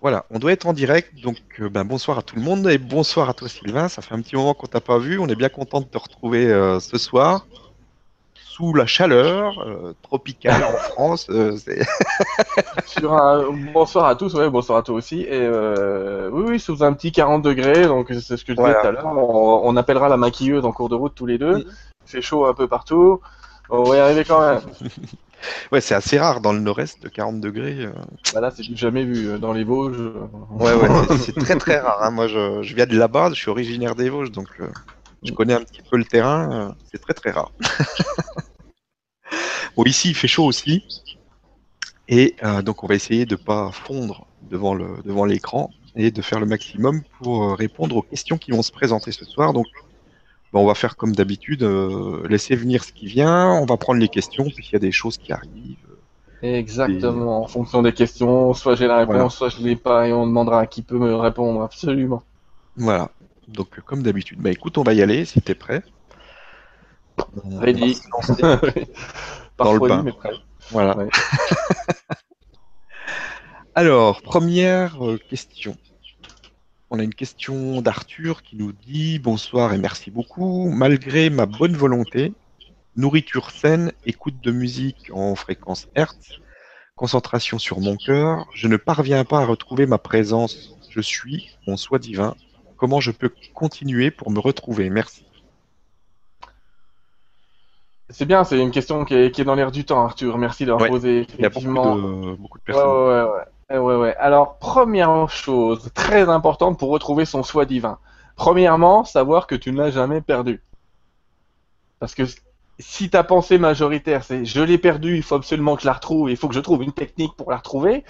Voilà, on doit être en direct, donc euh, ben, bonsoir à tout le monde et bonsoir à toi Sylvain. Ça fait un petit moment qu'on t'a pas vu, on est bien content de te retrouver euh, ce soir sous la chaleur euh, tropicale en France. Sur un- Bonsoir à tous, ouais, bonsoir à toi aussi. Et oui, oui, sous un petit 40 degrés, donc c'est ce que je disais tout à l'heure. On, on appellera la maquilleuse en cours de route tous les deux. C'est chaud un peu partout. On va y arriver quand même. ouais, c'est assez rare dans le nord-est de 40 degrés. euh. Bah là, c'est du jamais vu euh, dans les Vosges. Ouais, ouais, c'est- très très rare. hein. Moi, je, je viens de là-bas, je suis originaire des Vosges, donc euh, je connais un petit peu le terrain. euh, c'est très très rare. bon, ici, il fait chaud aussi. Et donc, on va essayer de pas fondre devant l'écran et de faire le maximum pour répondre aux questions qui vont se présenter ce soir. Donc, ben, on va faire comme d'habitude, euh, laisser venir ce qui vient. On va prendre les questions, puis il y a des choses qui arrivent. Exactement. En fonction des questions, soit j'ai la réponse, Voilà. soit je l'ai pas, et on demandera à qui peut me répondre. Absolument. Voilà. Donc, euh, comme d'habitude. Bah écoute, on va y aller si t'es prêt. On- Ready. va. Pas Dans le refroidi, bain. mais prêt. Voilà. Ouais. Alors, première euh, question. On a une question d'Arthur qui nous dit Bonsoir et merci beaucoup. Malgré ma bonne volonté, nourriture saine, écoute de musique en fréquence Hertz, concentration sur mon cœur, je ne parviens pas à retrouver ma présence. Je suis mon soi divin. Comment je peux continuer pour me retrouver? Merci. C'est bien, c'est une question qui est, qui est dans l'air du temps, Arthur. Merci d'avoir Ouais. posé. Il y a beaucoup Effectivement. de, beaucoup de personnes. ouais, ouais, Eh ouais, ouais. Alors, première chose très importante pour retrouver son soi divin. Premièrement, savoir que tu ne l'as jamais perdu. Parce que si ta pensée majoritaire c'est je l'ai perdu, il faut absolument que je la retrouve, il faut que je trouve une technique pour la retrouver,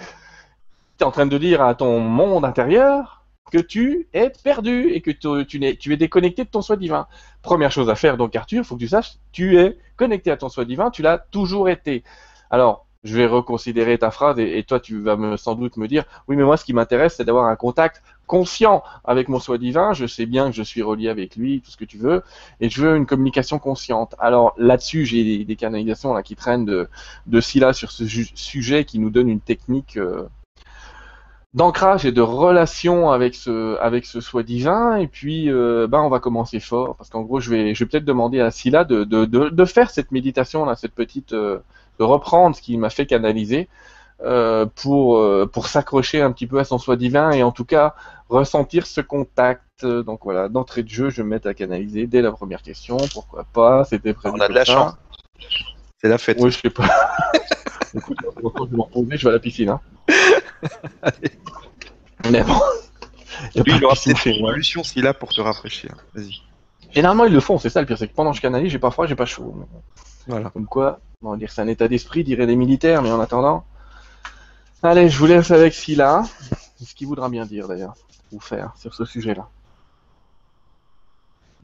tu es en train de dire à ton monde intérieur que tu es perdu et que tu, n'es- tu es déconnecté de ton soi divin. Première chose à faire, donc Arthur, il faut que tu saches, tu es connecté à ton soi divin, tu l'as toujours été. Alors, je vais reconsidérer ta phrase et, et toi, tu vas me, sans doute me dire, oui, mais moi, ce qui m'intéresse, c'est d'avoir un contact conscient avec mon soi divin. Je sais bien que je suis relié avec lui, tout ce que tu veux, et je veux une communication consciente. Alors là-dessus, j'ai des, des canalisations là qui traînent de, de sur ce sujet qui nous donne une technique euh, d'ancrage et de relation avec ce avec ce soi divin. Et puis, euh, ben, on va commencer fort parce qu'en gros, je vais je vais peut-être demander à Scylla de, de, de, de faire cette méditation là, cette petite euh, de reprendre ce qui m'a fait canaliser euh, pour euh, pour s'accrocher un petit peu à son soi divin et en tout cas ressentir ce contact. Donc voilà, d'entrée de jeu, je vais me mettre à canaliser dès la première question. Pourquoi pas C'était prévu. On a de la chance. C'est la fête. Oui, je sais pas. Écoute, je vais me reposer, je vais à la piscine. Hein. Mais bon. A Lui, il aura peut-être une solution s'il a pour te rafraîchir. Vas-y. Généralement, ils le font, c'est ça le pire, c'est que pendant que je canalise, j'ai pas froid, j'ai pas chaud. Voilà. Comme quoi, on va dire c'est un état d'esprit, diraient les militaires, mais en attendant. Allez, je vous laisse avec Scylla. Ce qu'il voudra bien dire d'ailleurs, ou faire sur ce sujet-là.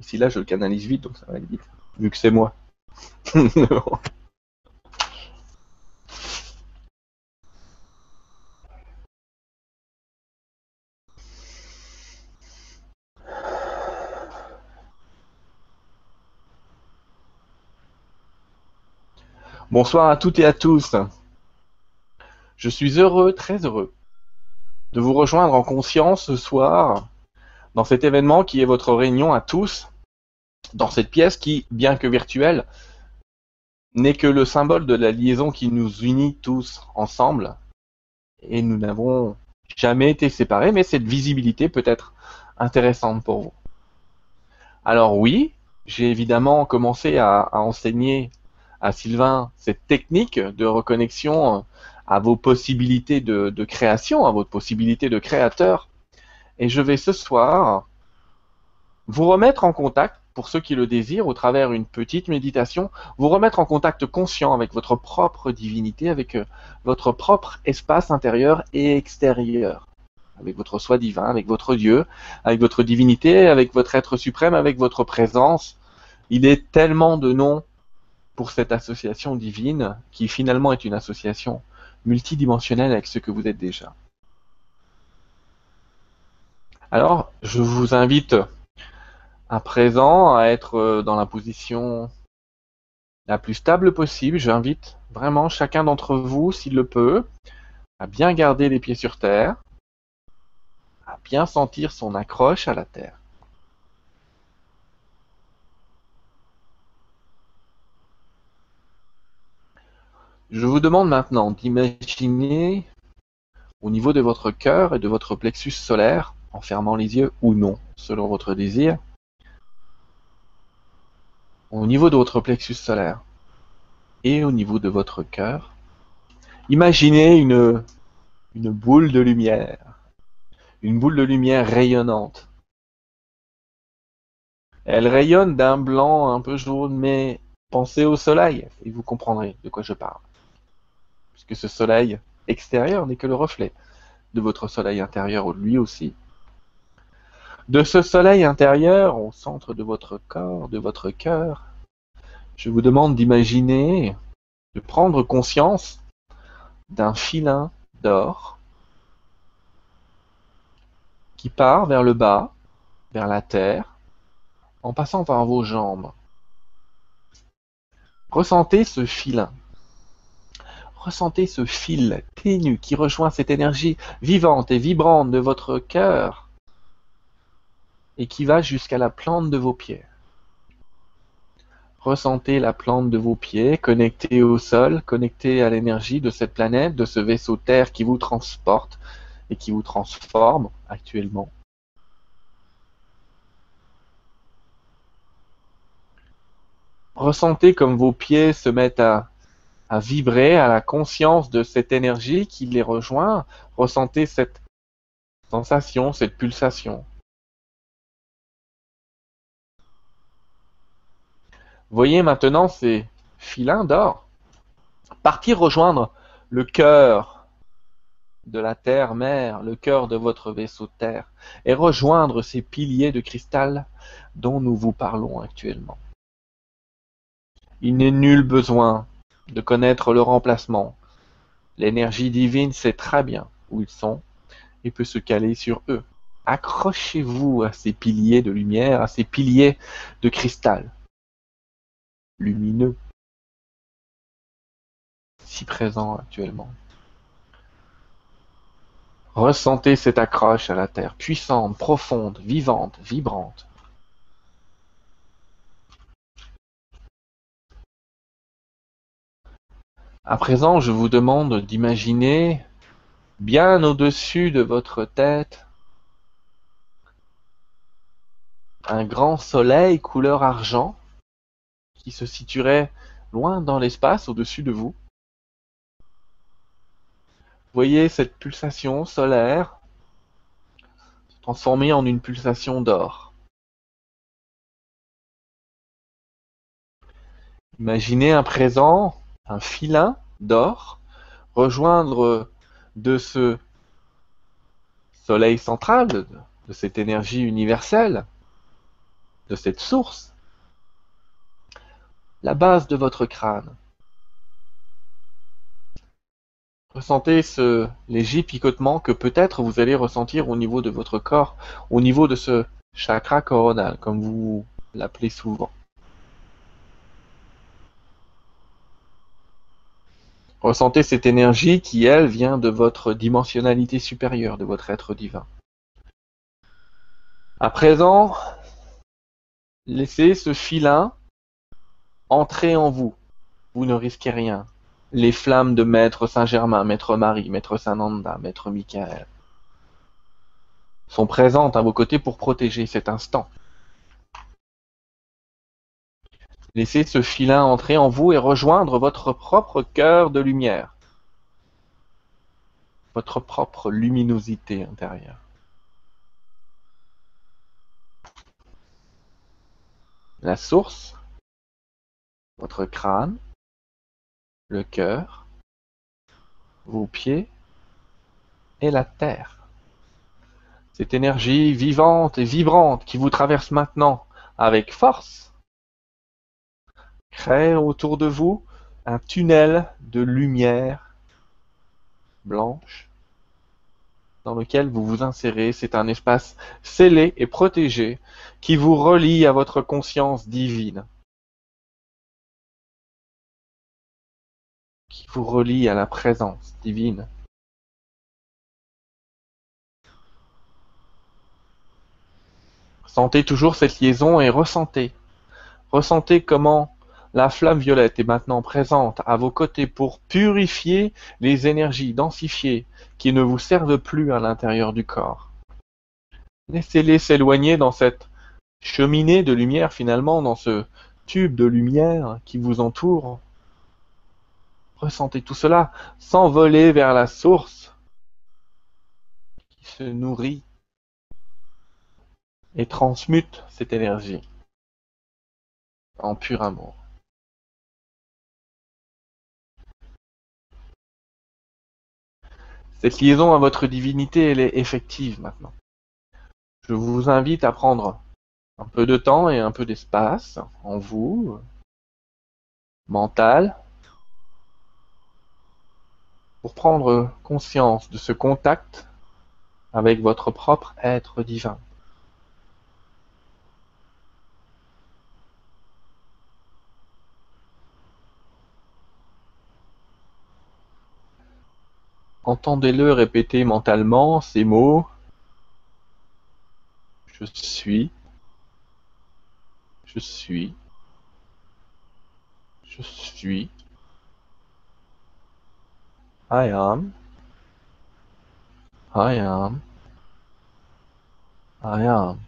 Ici là, je le canalise vite, donc ça va aller vite, vu que c'est moi. Bonsoir à toutes et à tous. Je suis heureux, très heureux, de vous rejoindre en conscience ce soir dans cet événement qui est votre réunion à tous, dans cette pièce qui, bien que virtuelle, n'est que le symbole de la liaison qui nous unit tous ensemble. Et nous n'avons jamais été séparés, mais cette visibilité peut être intéressante pour vous. Alors oui, j'ai évidemment commencé à, enseigner à Sylvain cette technique de reconnexion euh, à vos possibilités de, création, à votre possibilité de créateur. Et je vais ce soir vous remettre en contact, pour ceux qui le désirent, au travers une petite méditation, vous remettre en contact conscient avec votre propre divinité, avec euh, votre propre espace intérieur et extérieur, avec votre soi divin, avec votre Dieu, avec votre divinité, avec votre être suprême, avec votre présence. Il est tellement de noms pour cette association divine qui finalement est une association multidimensionnelle avec ce que vous êtes déjà. Alors, je vous invite à présent à être dans la position la plus stable possible. J'invite vraiment chacun d'entre vous, s'il le peut, à bien garder les pieds sur terre, bien sentir son accroche à la terre. Je vous demande maintenant d'imaginer au niveau de votre cœur et de votre plexus solaire, en fermant les yeux ou non, selon votre désir, au niveau de votre plexus solaire et au niveau de votre cœur, imaginez une, une boule de lumière, une boule de lumière rayonnante. Elle rayonne d'un blanc un peu jaune, mais pensez au soleil et vous comprendrez de quoi je parle puisque ce soleil extérieur n'est que le reflet de votre soleil intérieur lui aussi. De ce soleil intérieur au centre de votre corps, de votre cœur, je vous demande d'imaginer, de prendre conscience d'un filin d'or qui part vers le bas, vers la terre, en passant par vos jambes. Ressentez ce filin. Ressentez ce fil ténu qui rejoint cette énergie vivante et vibrante de votre cœur et qui va jusqu'à la plante de vos pieds. Ressentez la plante de vos pieds connectée au sol, connectée à l'énergie de cette planète, de ce vaisseau Terre qui vous transporte et qui vous transforme actuellement. Ressentez comme vos pieds se mettent à à vibrer à la conscience de cette énergie qui les rejoint. Ressentez cette sensation, cette pulsation. Voyez maintenant ces filins d'or partir rejoindre le cœur de la terre-mère, le cœur de votre vaisseau terre, et rejoindre ces piliers de cristal dont nous vous parlons actuellement. Il n'est nul besoin de connaître le remplacement. L'énergie divine sait très bien où ils sont et peut se caler sur eux. Accrochez-vous à ces piliers de lumière, à ces piliers de cristal, lumineux, si présents actuellement. Ressentez cette accroche à la terre, puissante, profonde, vivante, vibrante. À présent, je vous demande d'imaginer bien au-dessus de votre tête un grand soleil couleur argent qui se situerait loin dans l'espace au-dessus de vous. Voyez cette pulsation solaire se transformer en une pulsation d'or. Imaginez un présent un filin d'or, rejoindre de ce soleil central, de, cette énergie universelle, de cette source, la base de votre crâne. Ressentez ce léger picotement que peut-être vous allez ressentir au niveau de votre corps, au niveau de ce chakra coronal, comme vous l'appelez souvent. Ressentez cette énergie qui, elle, vient de votre dimensionnalité supérieure, de votre être divin. À présent, laissez ce filin entrer en vous. Vous ne risquez rien. Les flammes de Maître Saint-Germain, Maître Marie, Maître Saint-Nanda, Maître Michael sont présentes à vos côtés pour protéger cet instant. Laissez ce filin entrer en vous et rejoindre votre propre cœur de lumière, votre propre luminosité intérieure. La source, votre crâne, le cœur, vos pieds et la terre. Cette énergie vivante et vibrante qui vous traverse maintenant avec force Crée autour de vous un tunnel de lumière blanche dans lequel vous vous insérez. C'est un espace scellé et protégé qui vous relie à votre conscience divine. Qui vous relie à la présence divine. Sentez toujours cette liaison et ressentez. Ressentez comment la flamme violette est maintenant présente à vos côtés pour purifier les énergies densifiées qui ne vous servent plus à l'intérieur du corps. Laissez-les s'éloigner dans cette cheminée de lumière finalement, dans ce tube de lumière qui vous entoure. Ressentez tout cela, s'envoler vers la source qui se nourrit et transmute cette énergie en pur amour. Cette liaison à votre divinité, elle est effective maintenant. Je vous invite à prendre un peu de temps et un peu d'espace en vous, mental, pour prendre conscience de ce contact avec votre propre être divin. Entendez-le répéter mentalement ces mots. Je suis. Je suis. Je suis. I am. I am. I am.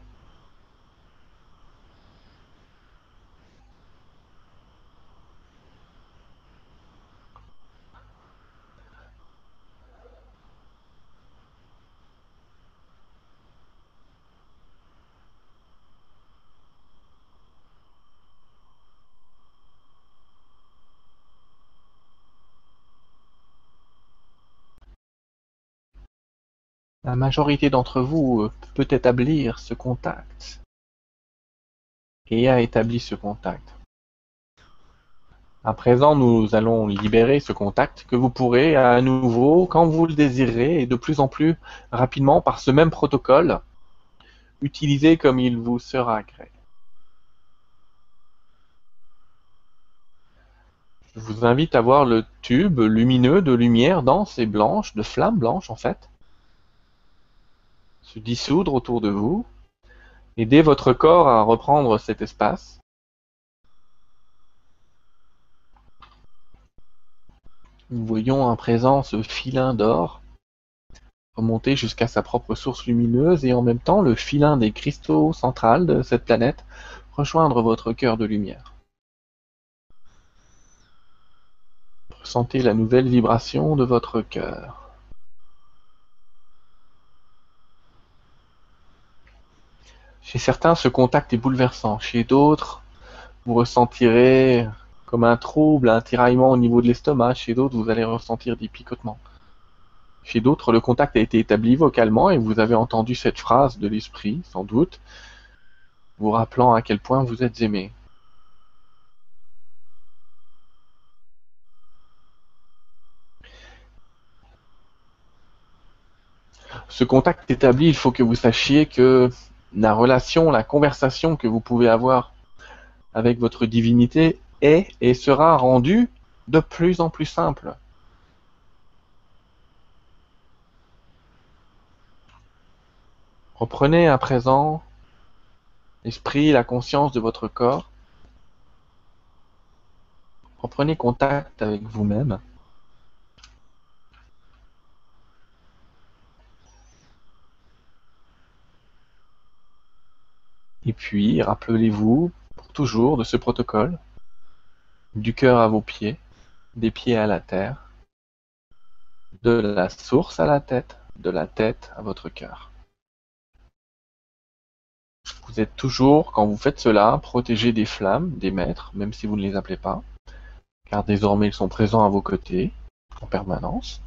La majorité d'entre vous euh, peut établir ce contact et a établi ce contact. À présent, nous allons libérer ce contact que vous pourrez à nouveau, quand vous le désirez, et de plus en plus rapidement par ce même protocole, utiliser comme il vous sera gré. Je vous invite à voir le tube lumineux de lumière dense et blanche, de flamme blanche en fait, se dissoudre autour de vous. Aidez votre corps à reprendre cet espace. Nous voyons à présent ce filin d'or remonter jusqu'à sa propre source lumineuse et en même temps le filin des cristaux centrales de cette planète rejoindre votre cœur de lumière. Ressentez la nouvelle vibration de votre cœur. Chez certains, ce contact est bouleversant. Chez d'autres, vous ressentirez comme un trouble, un tiraillement au niveau de l'estomac. Chez d'autres, vous allez ressentir des picotements. Chez d'autres, le contact a été établi vocalement et vous avez entendu cette phrase de l'esprit, sans doute, vous rappelant à quel point vous êtes aimé. Ce contact établi, il faut que vous sachiez que la relation, la conversation que vous pouvez avoir avec votre divinité est et sera rendue de plus en plus simple. Reprenez à présent l'esprit, la conscience de votre corps. Reprenez contact avec vous-même. Et puis, rappelez-vous pour toujours de ce protocole, du cœur à vos pieds, des pieds à la terre, de la source à la tête, de la tête à votre cœur. Vous êtes toujours, quand vous faites cela, protégé des flammes, des maîtres, même si vous ne les appelez pas, car désormais ils sont présents à vos côtés, en permanence.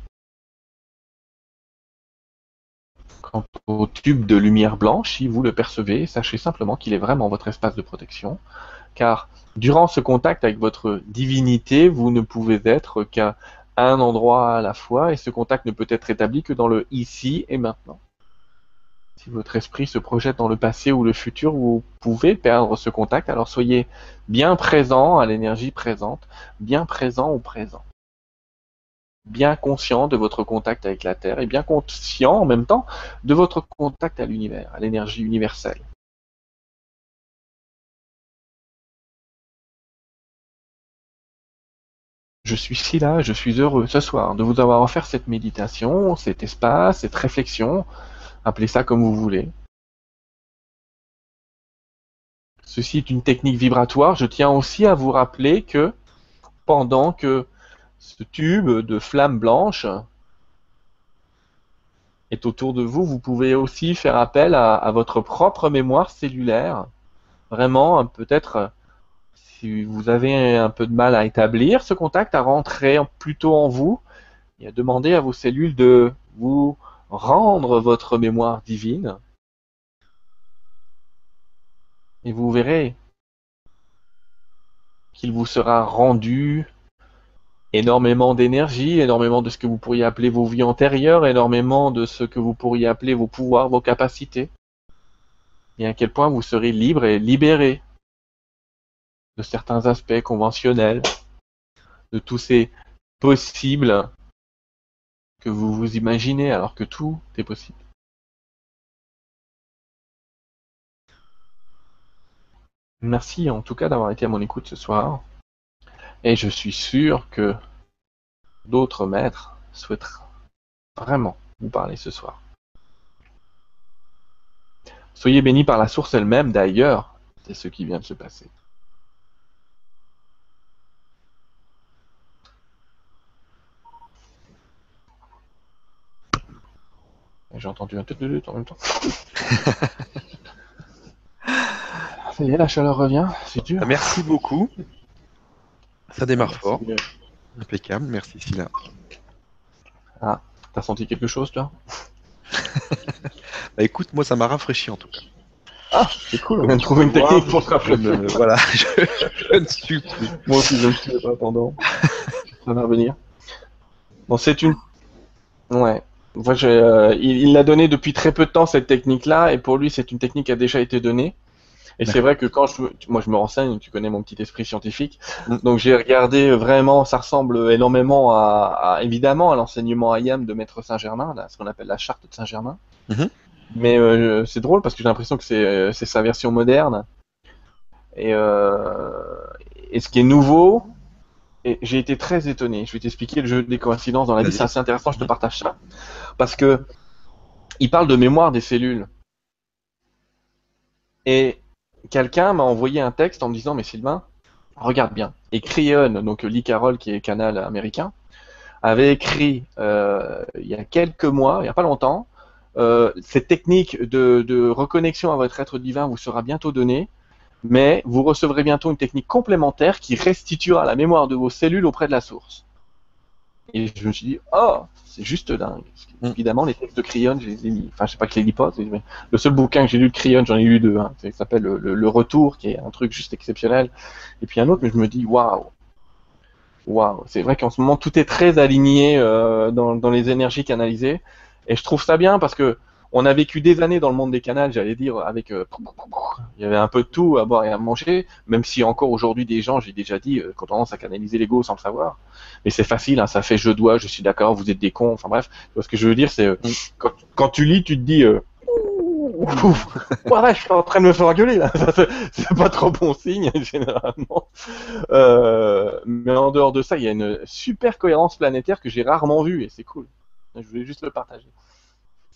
Quant au tube de lumière blanche, si vous le percevez, sachez simplement qu'il est vraiment votre espace de protection, car durant ce contact avec votre divinité, vous ne pouvez être qu'à un endroit à la fois, et ce contact ne peut être établi que dans le ici et maintenant. Si votre esprit se projette dans le passé ou le futur, vous pouvez perdre ce contact, alors soyez bien présent à l'énergie présente, bien présent au présent bien conscient de votre contact avec la Terre et bien conscient en même temps de votre contact à l'univers, à l'énergie universelle. Je suis si là, je suis heureux ce soir de vous avoir offert cette méditation, cet espace, cette réflexion, appelez ça comme vous voulez. Ceci est une technique vibratoire. Je tiens aussi à vous rappeler que pendant que ce tube de flamme blanche est autour de vous, vous pouvez aussi faire appel à, votre propre mémoire cellulaire. Vraiment, peut-être, si vous avez un peu de mal à établir ce contact, à rentrer plutôt en vous et à demander à vos cellules de vous rendre votre mémoire divine. Et vous verrez qu'il vous sera rendu énormément d'énergie, énormément de ce que vous pourriez appeler vos vies antérieures, énormément de ce que vous pourriez appeler vos pouvoirs, vos capacités, et à quel point vous serez libre et libéré de certains aspects conventionnels, de tous ces possibles que vous vous imaginez alors que tout est possible. Merci en tout cas d'avoir été à mon écoute ce soir. Et je suis sûr que d'autres maîtres souhaiteront vraiment vous parler ce soir. Soyez bénis par la source elle-même, d'ailleurs, c'est ce qui vient de se passer. J'ai entendu un tout en même temps. Ça y est, la chaleur revient, c'est dur. Merci beaucoup. Ça démarre fort. Impeccable, merci Silla. Ah, t'as senti quelque chose toi? Bah écoute, moi ça m'a rafraîchi en tout cas. Ah, c'est cool, on vient de trouver une technique pour se rafraîchir. voilà, je, ne suis plus. Moi aussi je ne suis pas pendant. ça va revenir. Bon, c'est une. Ouais. Euh, il l'a donné depuis très peu de temps cette technique-là, et pour lui c'est une technique qui a déjà été donnée. Et c'est vrai que quand je, moi je me renseigne, tu connais mon petit esprit scientifique, mm. donc j'ai regardé vraiment, ça ressemble énormément à, évidemment à l'enseignement IAM de Maître Saint-Germain, ce qu'on appelle la charte de Saint-Germain. Mm-hmm. Mais euh, c'est drôle parce que j'ai l'impression que c'est sa version moderne. Et, euh, et ce qui est nouveau, j'ai été très étonné. Je vais t'expliquer le jeu des coïncidences dans la vie, c'est assez intéressant, je te partage ça. Parce que il parle de mémoire des cellules. Et quelqu'un m'a envoyé un texte en me disant, mais Sylvain, regarde bien. Et Cryon, donc Lee Carroll, qui est canal américain, avait écrit euh, il y a quelques mois, il n'y a pas longtemps, euh, cette technique de, reconnexion à votre être divin vous sera bientôt donnée, mais vous recevrez bientôt une technique complémentaire qui restituera la mémoire de vos cellules auprès de la source. Et je me suis dit, oh, c'est juste dingue. Mm. Évidemment, les textes de Cryon, je les ai mis. Enfin, je sais pas que les lis pas. Mais le seul bouquin que j'ai lu de Cryon, j'en ai lu deux. Hein. Ça s'appelle le, Retour, qui est un truc juste exceptionnel. Et puis un autre, mais je me dis, waouh. Waouh. C'est vrai qu'en ce moment, tout est très aligné euh, dans, dans les énergies canalisées. Et je trouve ça bien parce que on a vécu des années dans le monde des canals, j'allais dire, avec euh, il y avait un peu de tout à boire et à manger, même si encore aujourd'hui des gens, j'ai déjà dit, euh, ont tendance à canaliser l'ego sans le savoir. Mais c'est facile, hein, ça fait je dois, je suis d'accord, vous êtes des cons, enfin bref. Ce que je veux dire, c'est euh, mm. quand, tu lis, tu te dis euh, ouais, je suis en train de me faire engueuler là. C'est pas trop bon signe généralement. Euh, mais en dehors de ça, il y a une super cohérence planétaire que j'ai rarement vue et c'est cool. Je voulais juste le partager.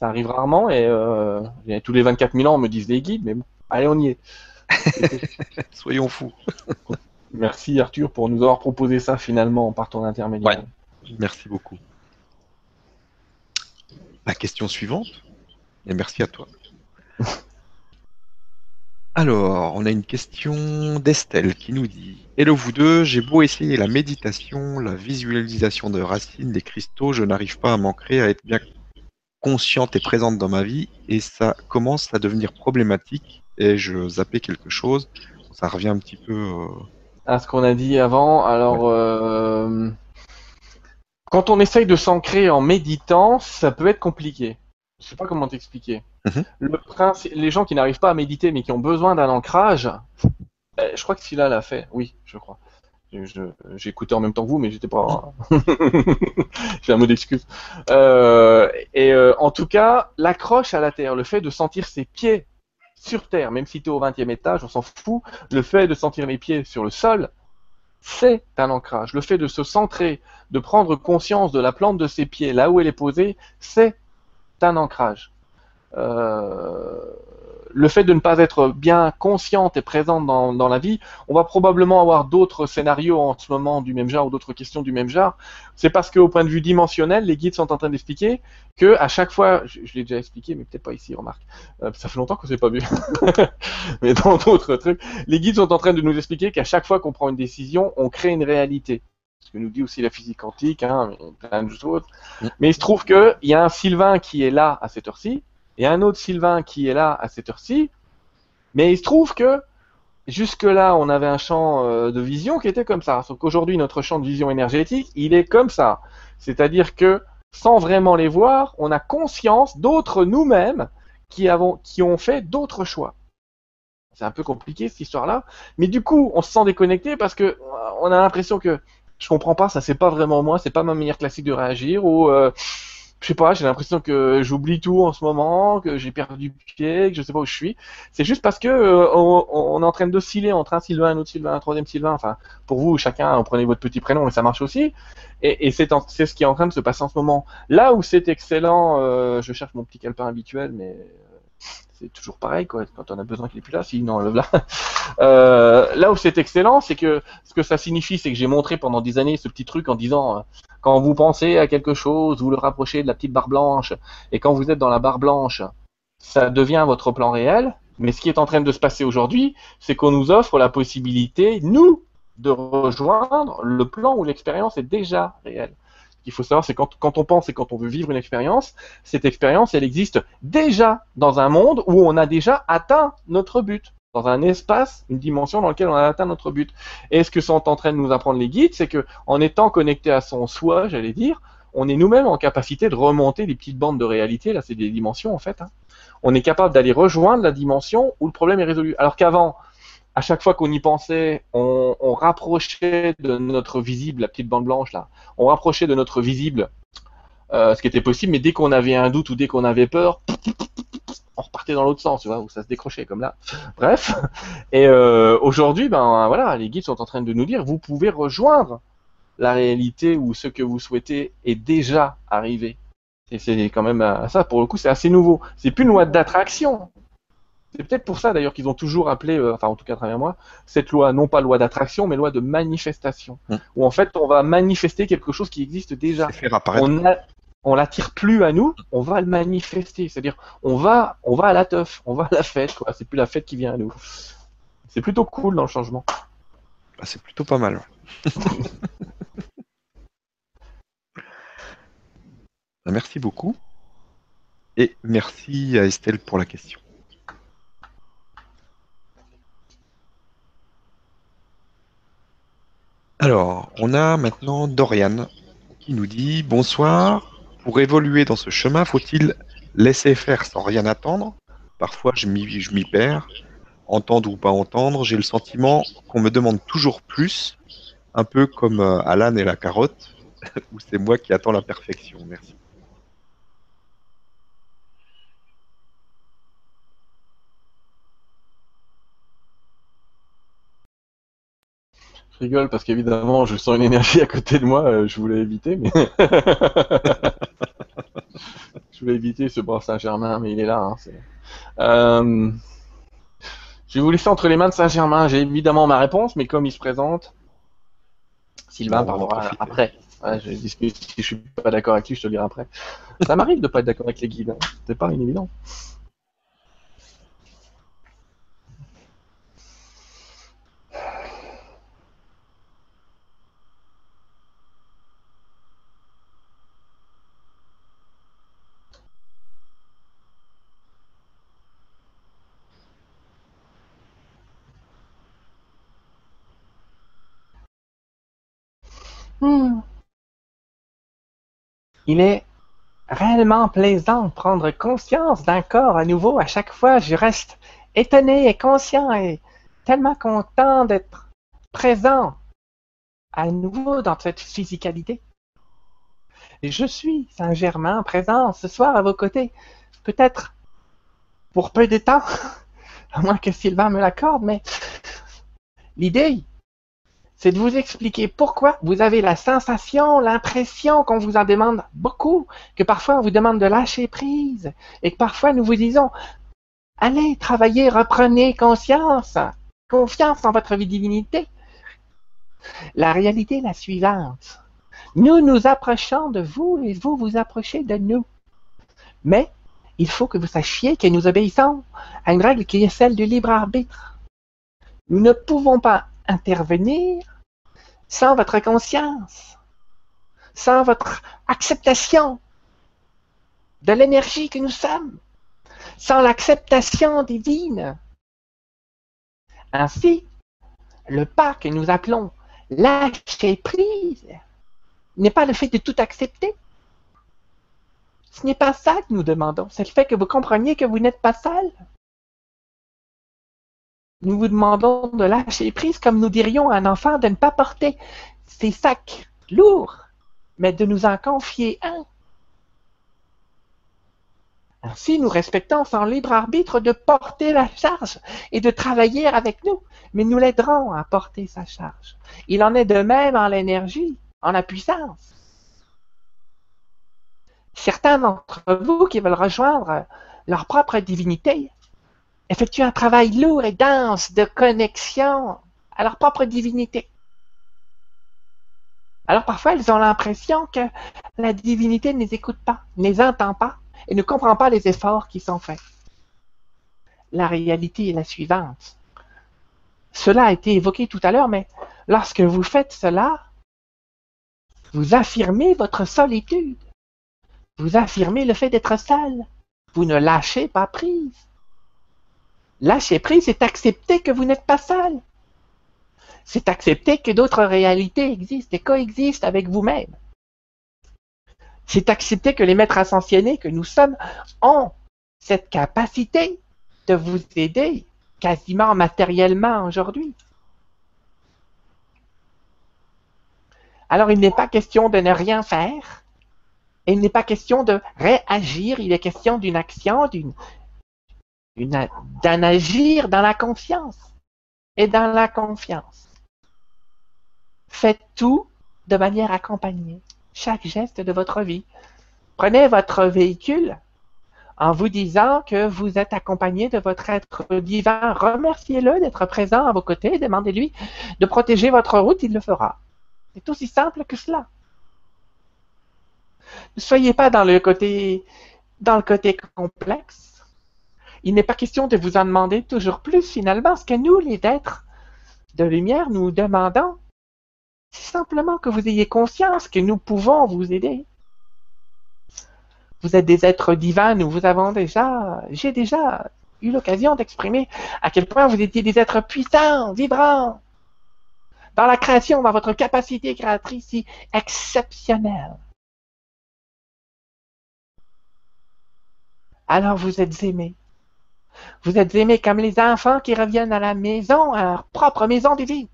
Ça arrive rarement et euh, tous les 24 000 ans on me disent des guides, mais bon, allez on y est. Soyons fous. Merci Arthur pour nous avoir proposé ça finalement par ton intermédiaire. Merci beaucoup. La question suivante, et merci à toi. Alors, on a une question d'Estelle qui nous dit Hello vous deux, j'ai beau essayer la méditation, la visualisation de racines, des cristaux, je n'arrive pas à m'ancrer, à être bien consciente et présente dans ma vie et ça commence à devenir problématique et je zappais quelque chose. Ça revient un petit peu euh, à ce qu'on a dit avant. Alors, euh, quand on essaye de s'ancrer en méditant, ça peut être compliqué. Je sais pas comment t'expliquer. Mhm. Le les gens qui n'arrivent pas à méditer mais qui ont besoin d'un ancrage, euh, je crois que Silla l'a fait. Oui, je crois. Écouté en même temps que vous, mais j'étais pas. J'ai un mot d'excuse. Euh, et euh, en tout cas, l'accroche à la terre, le fait de sentir ses pieds sur terre, même si tu es au 20e étage, on s'en fout. Le fait de sentir les pieds sur le sol, c'est un ancrage. Le fait de se centrer, de prendre conscience de la plante de ses pieds, là où elle est posée, c'est un ancrage. Euh, le fait de ne pas être bien consciente et présente dans, la vie, on va probablement avoir d'autres scénarios en ce moment du même genre ou d'autres questions du même genre. C'est parce qu'au point de vue dimensionnel, les guides sont en train d'expliquer que à chaque fois, je, l'ai déjà expliqué, mais peut-être pas ici, remarque. Euh, ça fait longtemps que c'est pas vu. mais dans d'autres trucs, les guides sont en train de nous expliquer qu'à chaque fois qu'on prend une décision, on crée une réalité. Ce que nous dit aussi la physique quantique, hein, plein de choses. Mm. Mais il se trouve qu'il y a un Sylvain qui est là à cette heure-ci, et un autre Sylvain qui est là à cette heure-ci. Mais il se trouve que jusque-là, on avait un champ euh, de vision qui était comme ça. Sauf qu'aujourd'hui, notre champ de vision énergétique, il est comme ça. C'est-à-dire que sans vraiment les voir, on a conscience d'autres nous-mêmes qui, avons, qui ont fait d'autres choix. C'est un peu compliqué cette histoire-là, mais du coup, on se sent déconnecté parce que on a l'impression que je comprends pas, ça c'est pas vraiment moi, c'est pas ma manière classique de réagir ou euh, je sais pas, j'ai l'impression que j'oublie tout en ce moment, que j'ai perdu pied, que je sais pas où je suis. C'est juste parce que euh, on, est en train d'osciller entre un Sylvain, un autre Sylvain, un troisième Sylvain. Enfin, pour vous, chacun, vous prenez votre petit prénom et ça marche aussi. Et, c'est ce qui est en train de se passer en ce moment. Là où c'est excellent, euh, je cherche mon petit calepin habituel, mais c'est toujours pareil, quoi. Quand on a besoin qu'il est plus là, sinon le là. Euh, là où c'est excellent, c'est que ce que ça signifie, c'est que j'ai montré pendant des années ce petit truc en disant, euh, quand vous pensez à quelque chose, vous le rapprochez de la petite barre blanche, et quand vous êtes dans la barre blanche, ça devient votre plan réel. Mais ce qui est en train de se passer aujourd'hui, c'est qu'on nous offre la possibilité, nous, de rejoindre le plan où l'expérience est déjà réelle qu'il faut savoir, c'est quand, quand on pense et quand on veut vivre une expérience, cette expérience, elle existe déjà dans un monde où on a déjà atteint notre but, dans un espace, une dimension dans laquelle on a atteint notre but. Et ce que sont en train de nous apprendre les guides, c'est que en étant connecté à son soi, j'allais dire, on est nous-mêmes en capacité de remonter les petites bandes de réalité. Là, c'est des dimensions en fait. Hein. On est capable d'aller rejoindre la dimension où le problème est résolu. Alors qu'avant, à chaque fois qu'on y pensait, on, rapprochait de notre visible, la petite bande blanche là, on rapprochait de notre visible euh, ce qui était possible, mais dès qu'on avait un doute ou dès qu'on avait peur, on repartait dans l'autre sens, tu vois, où ça se décrochait comme là. Bref. Et euh, aujourd'hui, ben voilà, les guides sont en train de nous dire, vous pouvez rejoindre la réalité où ce que vous souhaitez est déjà arrivé. Et c'est quand même euh, ça, pour le coup, c'est assez nouveau. C'est plus une loi d'attraction, c'est peut-être pour ça d'ailleurs qu'ils ont toujours appelé, euh, enfin en tout cas à travers moi, cette loi non pas loi d'attraction, mais loi de manifestation. Hum. Où en fait on va manifester quelque chose qui existe déjà. On a, on l'attire plus à nous, on va le manifester. C'est-à-dire on va, on va à la teuf, on va à la fête, quoi. C'est plus la fête qui vient à nous. C'est plutôt cool dans le changement. Bah, c'est plutôt pas mal. Merci beaucoup. Et merci à Estelle pour la question. Alors, on a maintenant Dorian qui nous dit Bonsoir. Pour évoluer dans ce chemin, faut-il laisser faire sans rien attendre? Parfois, je m'y perds. Entendre ou pas entendre, j'ai le sentiment qu'on me demande toujours plus, un peu comme euh, Alan et la carotte, ou c'est moi qui attends la perfection. Merci. Je rigole parce qu'évidemment, je sens une énergie à côté de moi, euh, je voulais éviter, mais. je voulais éviter ce bras Saint-Germain, mais il est là. Hein, euh, Je vais vous laisser entre les mains de Saint-Germain. J'ai évidemment ma réponse, mais comme il se présente, Sylvain parlera après. je si je suis pas d'accord avec lui, je te le dirai après. Ça m'arrive de pas être d'accord avec les guides. Hein. C'est pas inévident. Hmm. Il est réellement plaisant de prendre conscience d'un corps à nouveau. À chaque fois, je reste étonné et conscient et tellement content d'être présent à nouveau dans cette physicalité. Je suis Saint-Germain présent ce soir à vos côtés. Peut-être pour peu de temps, à moins que Sylvain me l'accorde, mais l'idée, c'est de vous expliquer pourquoi vous avez la sensation, l'impression qu'on vous en demande beaucoup, que parfois on vous demande de lâcher prise, et que parfois nous vous disons, allez travailler, reprenez conscience, confiance en votre divinité. La réalité est la suivante. Nous nous approchons de vous et vous vous approchez de nous. Mais il faut que vous sachiez que nous obéissons à une règle qui est celle du libre arbitre. Nous ne pouvons pas intervenir sans votre conscience, sans votre acceptation de l'énergie que nous sommes, sans l'acceptation divine. Ainsi, le pas que nous appelons lâcher prise n'est pas le fait de tout accepter. Ce n'est pas ça que nous demandons, c'est le fait que vous compreniez que vous n'êtes pas seul. Nous vous demandons de lâcher prise comme nous dirions à un enfant de ne pas porter ses sacs lourds, mais de nous en confier un. Ainsi, nous respectons son libre arbitre de porter la charge et de travailler avec nous, mais nous l'aiderons à porter sa charge. Il en est de même en l'énergie, en la puissance. Certains d'entre vous qui veulent rejoindre leur propre divinité effectuent un travail lourd et dense de connexion à leur propre divinité. Alors parfois, ils ont l'impression que la divinité ne les écoute pas, ne les entend pas et ne comprend pas les efforts qui sont faits. La réalité est la suivante. Cela a été évoqué tout à l'heure, mais lorsque vous faites cela, vous affirmez votre solitude. Vous affirmez le fait d'être seul. Vous ne lâchez pas prise. Lâcher prise, c'est accepter que vous n'êtes pas seul. C'est accepter que d'autres réalités existent et coexistent avec vous-même. C'est accepter que les maîtres ascensionnés que nous sommes ont cette capacité de vous aider quasiment matériellement aujourd'hui. Alors il n'est pas question de ne rien faire, il n'est pas question de réagir, il est question d'une action, d'une d'en agir dans la confiance et dans la confiance. Faites tout de manière accompagnée, chaque geste de votre vie. Prenez votre véhicule en vous disant que vous êtes accompagné de votre être divin. Remerciez-le d'être présent à vos côtés, demandez-lui de protéger votre route, il le fera. C'est aussi simple que cela. Ne soyez pas dans le côté, dans le côté complexe il n'est pas question de vous en demander toujours plus finalement. Ce que nous, les êtres de lumière, nous demandons, c'est simplement que vous ayez conscience que nous pouvons vous aider. Vous êtes des êtres divins, nous vous avons déjà, j'ai déjà eu l'occasion d'exprimer à quel point vous étiez des êtres puissants, vibrants, dans la création, dans votre capacité créatrice si exceptionnelle. Alors vous êtes aimés. Vous êtes aimés comme les enfants qui reviennent à la maison, à leur propre maison divine.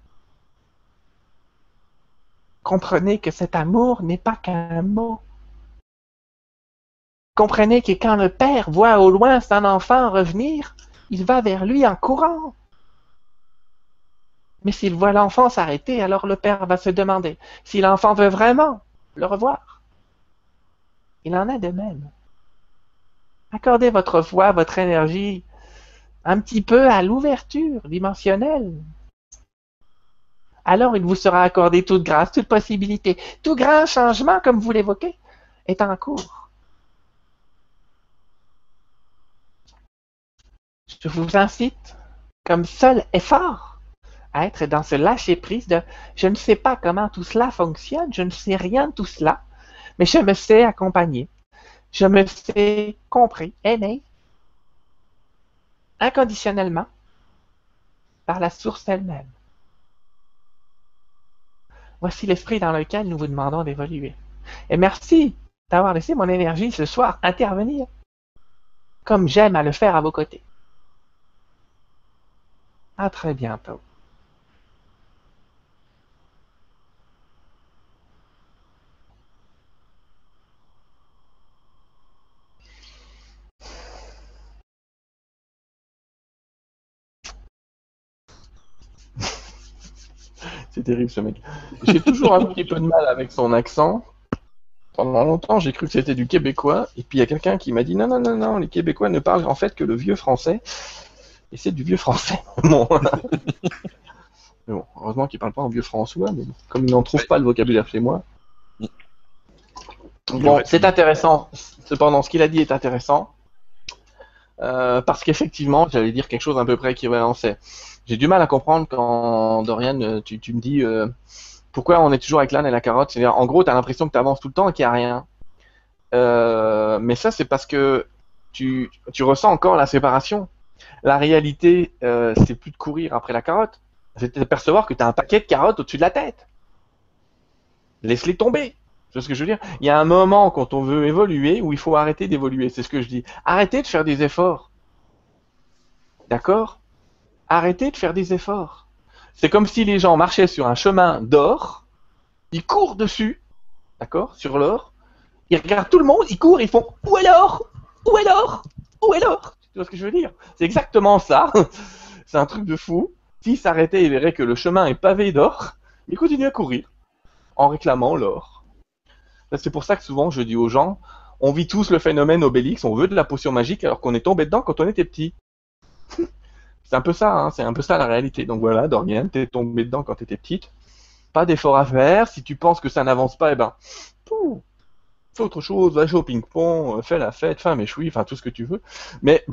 Comprenez que cet amour n'est pas qu'un mot. Comprenez que quand le père voit au loin son enfant revenir, il va vers lui en courant. Mais s'il voit l'enfant s'arrêter, alors le père va se demander si l'enfant veut vraiment le revoir. Il en est de même. Accordez votre voix, votre énergie un petit peu à l'ouverture dimensionnelle. Alors il vous sera accordé toute grâce, toute possibilité, tout grand changement, comme vous l'évoquez, est en cours. Je vous incite, comme seul effort, à être dans ce lâcher-prise de je ne sais pas comment tout cela fonctionne, je ne sais rien de tout cela, mais je me sais accompagné, je me sais compris, aimé, inconditionnellement par la source elle-même. Voici l'esprit dans lequel nous vous demandons d'évoluer. Et merci d'avoir laissé mon énergie ce soir intervenir, comme j'aime à le faire à vos côtés. À très bientôt. C'est terrible ce mec. J'ai toujours un petit peu de mal avec son accent. Pendant longtemps, j'ai cru que c'était du québécois. Et puis il y a quelqu'un qui m'a dit non, non, non, non, les Québécois ne parlent en fait que le vieux français. Et c'est du vieux français. Bon. Mais bon, heureusement qu'il parle pas en vieux françois, mais bon, comme il n'en trouve pas le vocabulaire chez moi. Bon, Ouais. c'est intéressant. Cependant, ce qu'il a dit est intéressant. Euh, parce qu'effectivement, j'allais dire quelque chose à peu près équivalent. C'est, j'ai du mal à comprendre quand Dorian, euh, tu, me dis euh, pourquoi on est toujours avec l'âne et la carotte. C'est-à-dire, en gros, tu as l'impression que tu avances tout le temps et qu'il n'y a rien. Euh, mais ça, c'est parce que tu, tu ressens encore la séparation. La réalité, euh, c'est plus de courir après la carotte. C'est de percevoir que tu as un paquet de carottes au-dessus de la tête. Laisse-les tomber. C'est ce que je veux dire? Il y a un moment quand on veut évoluer où il faut arrêter d'évoluer. C'est ce que je dis. Arrêtez de faire des efforts. D'accord? Arrêtez de faire des efforts. C'est comme si les gens marchaient sur un chemin d'or, ils courent dessus, d'accord, sur l'or, ils regardent tout le monde, ils courent, ils font Où est l'or? Où est l'or? Où est l'or? Tu vois ce que je veux dire? C'est exactement ça. C'est un truc de fou. S'ils s'arrêtaient et verraient que le chemin est pavé d'or, ils continuent à courir en réclamant l'or. C'est pour ça que souvent je dis aux gens, on vit tous le phénomène Obélix, on veut de la potion magique alors qu'on est tombé dedans quand on était petit. c'est un peu ça, hein, c'est un peu ça la réalité. Donc voilà, Dorian, t'es tombé dedans quand t'étais petite. Pas d'effort à faire. Si tu penses que ça n'avance pas, eh ben, pouh, fais autre chose, va jouer au ping-pong, euh, fais la fête, fais un méchoui, enfin tout ce que tu veux. Mais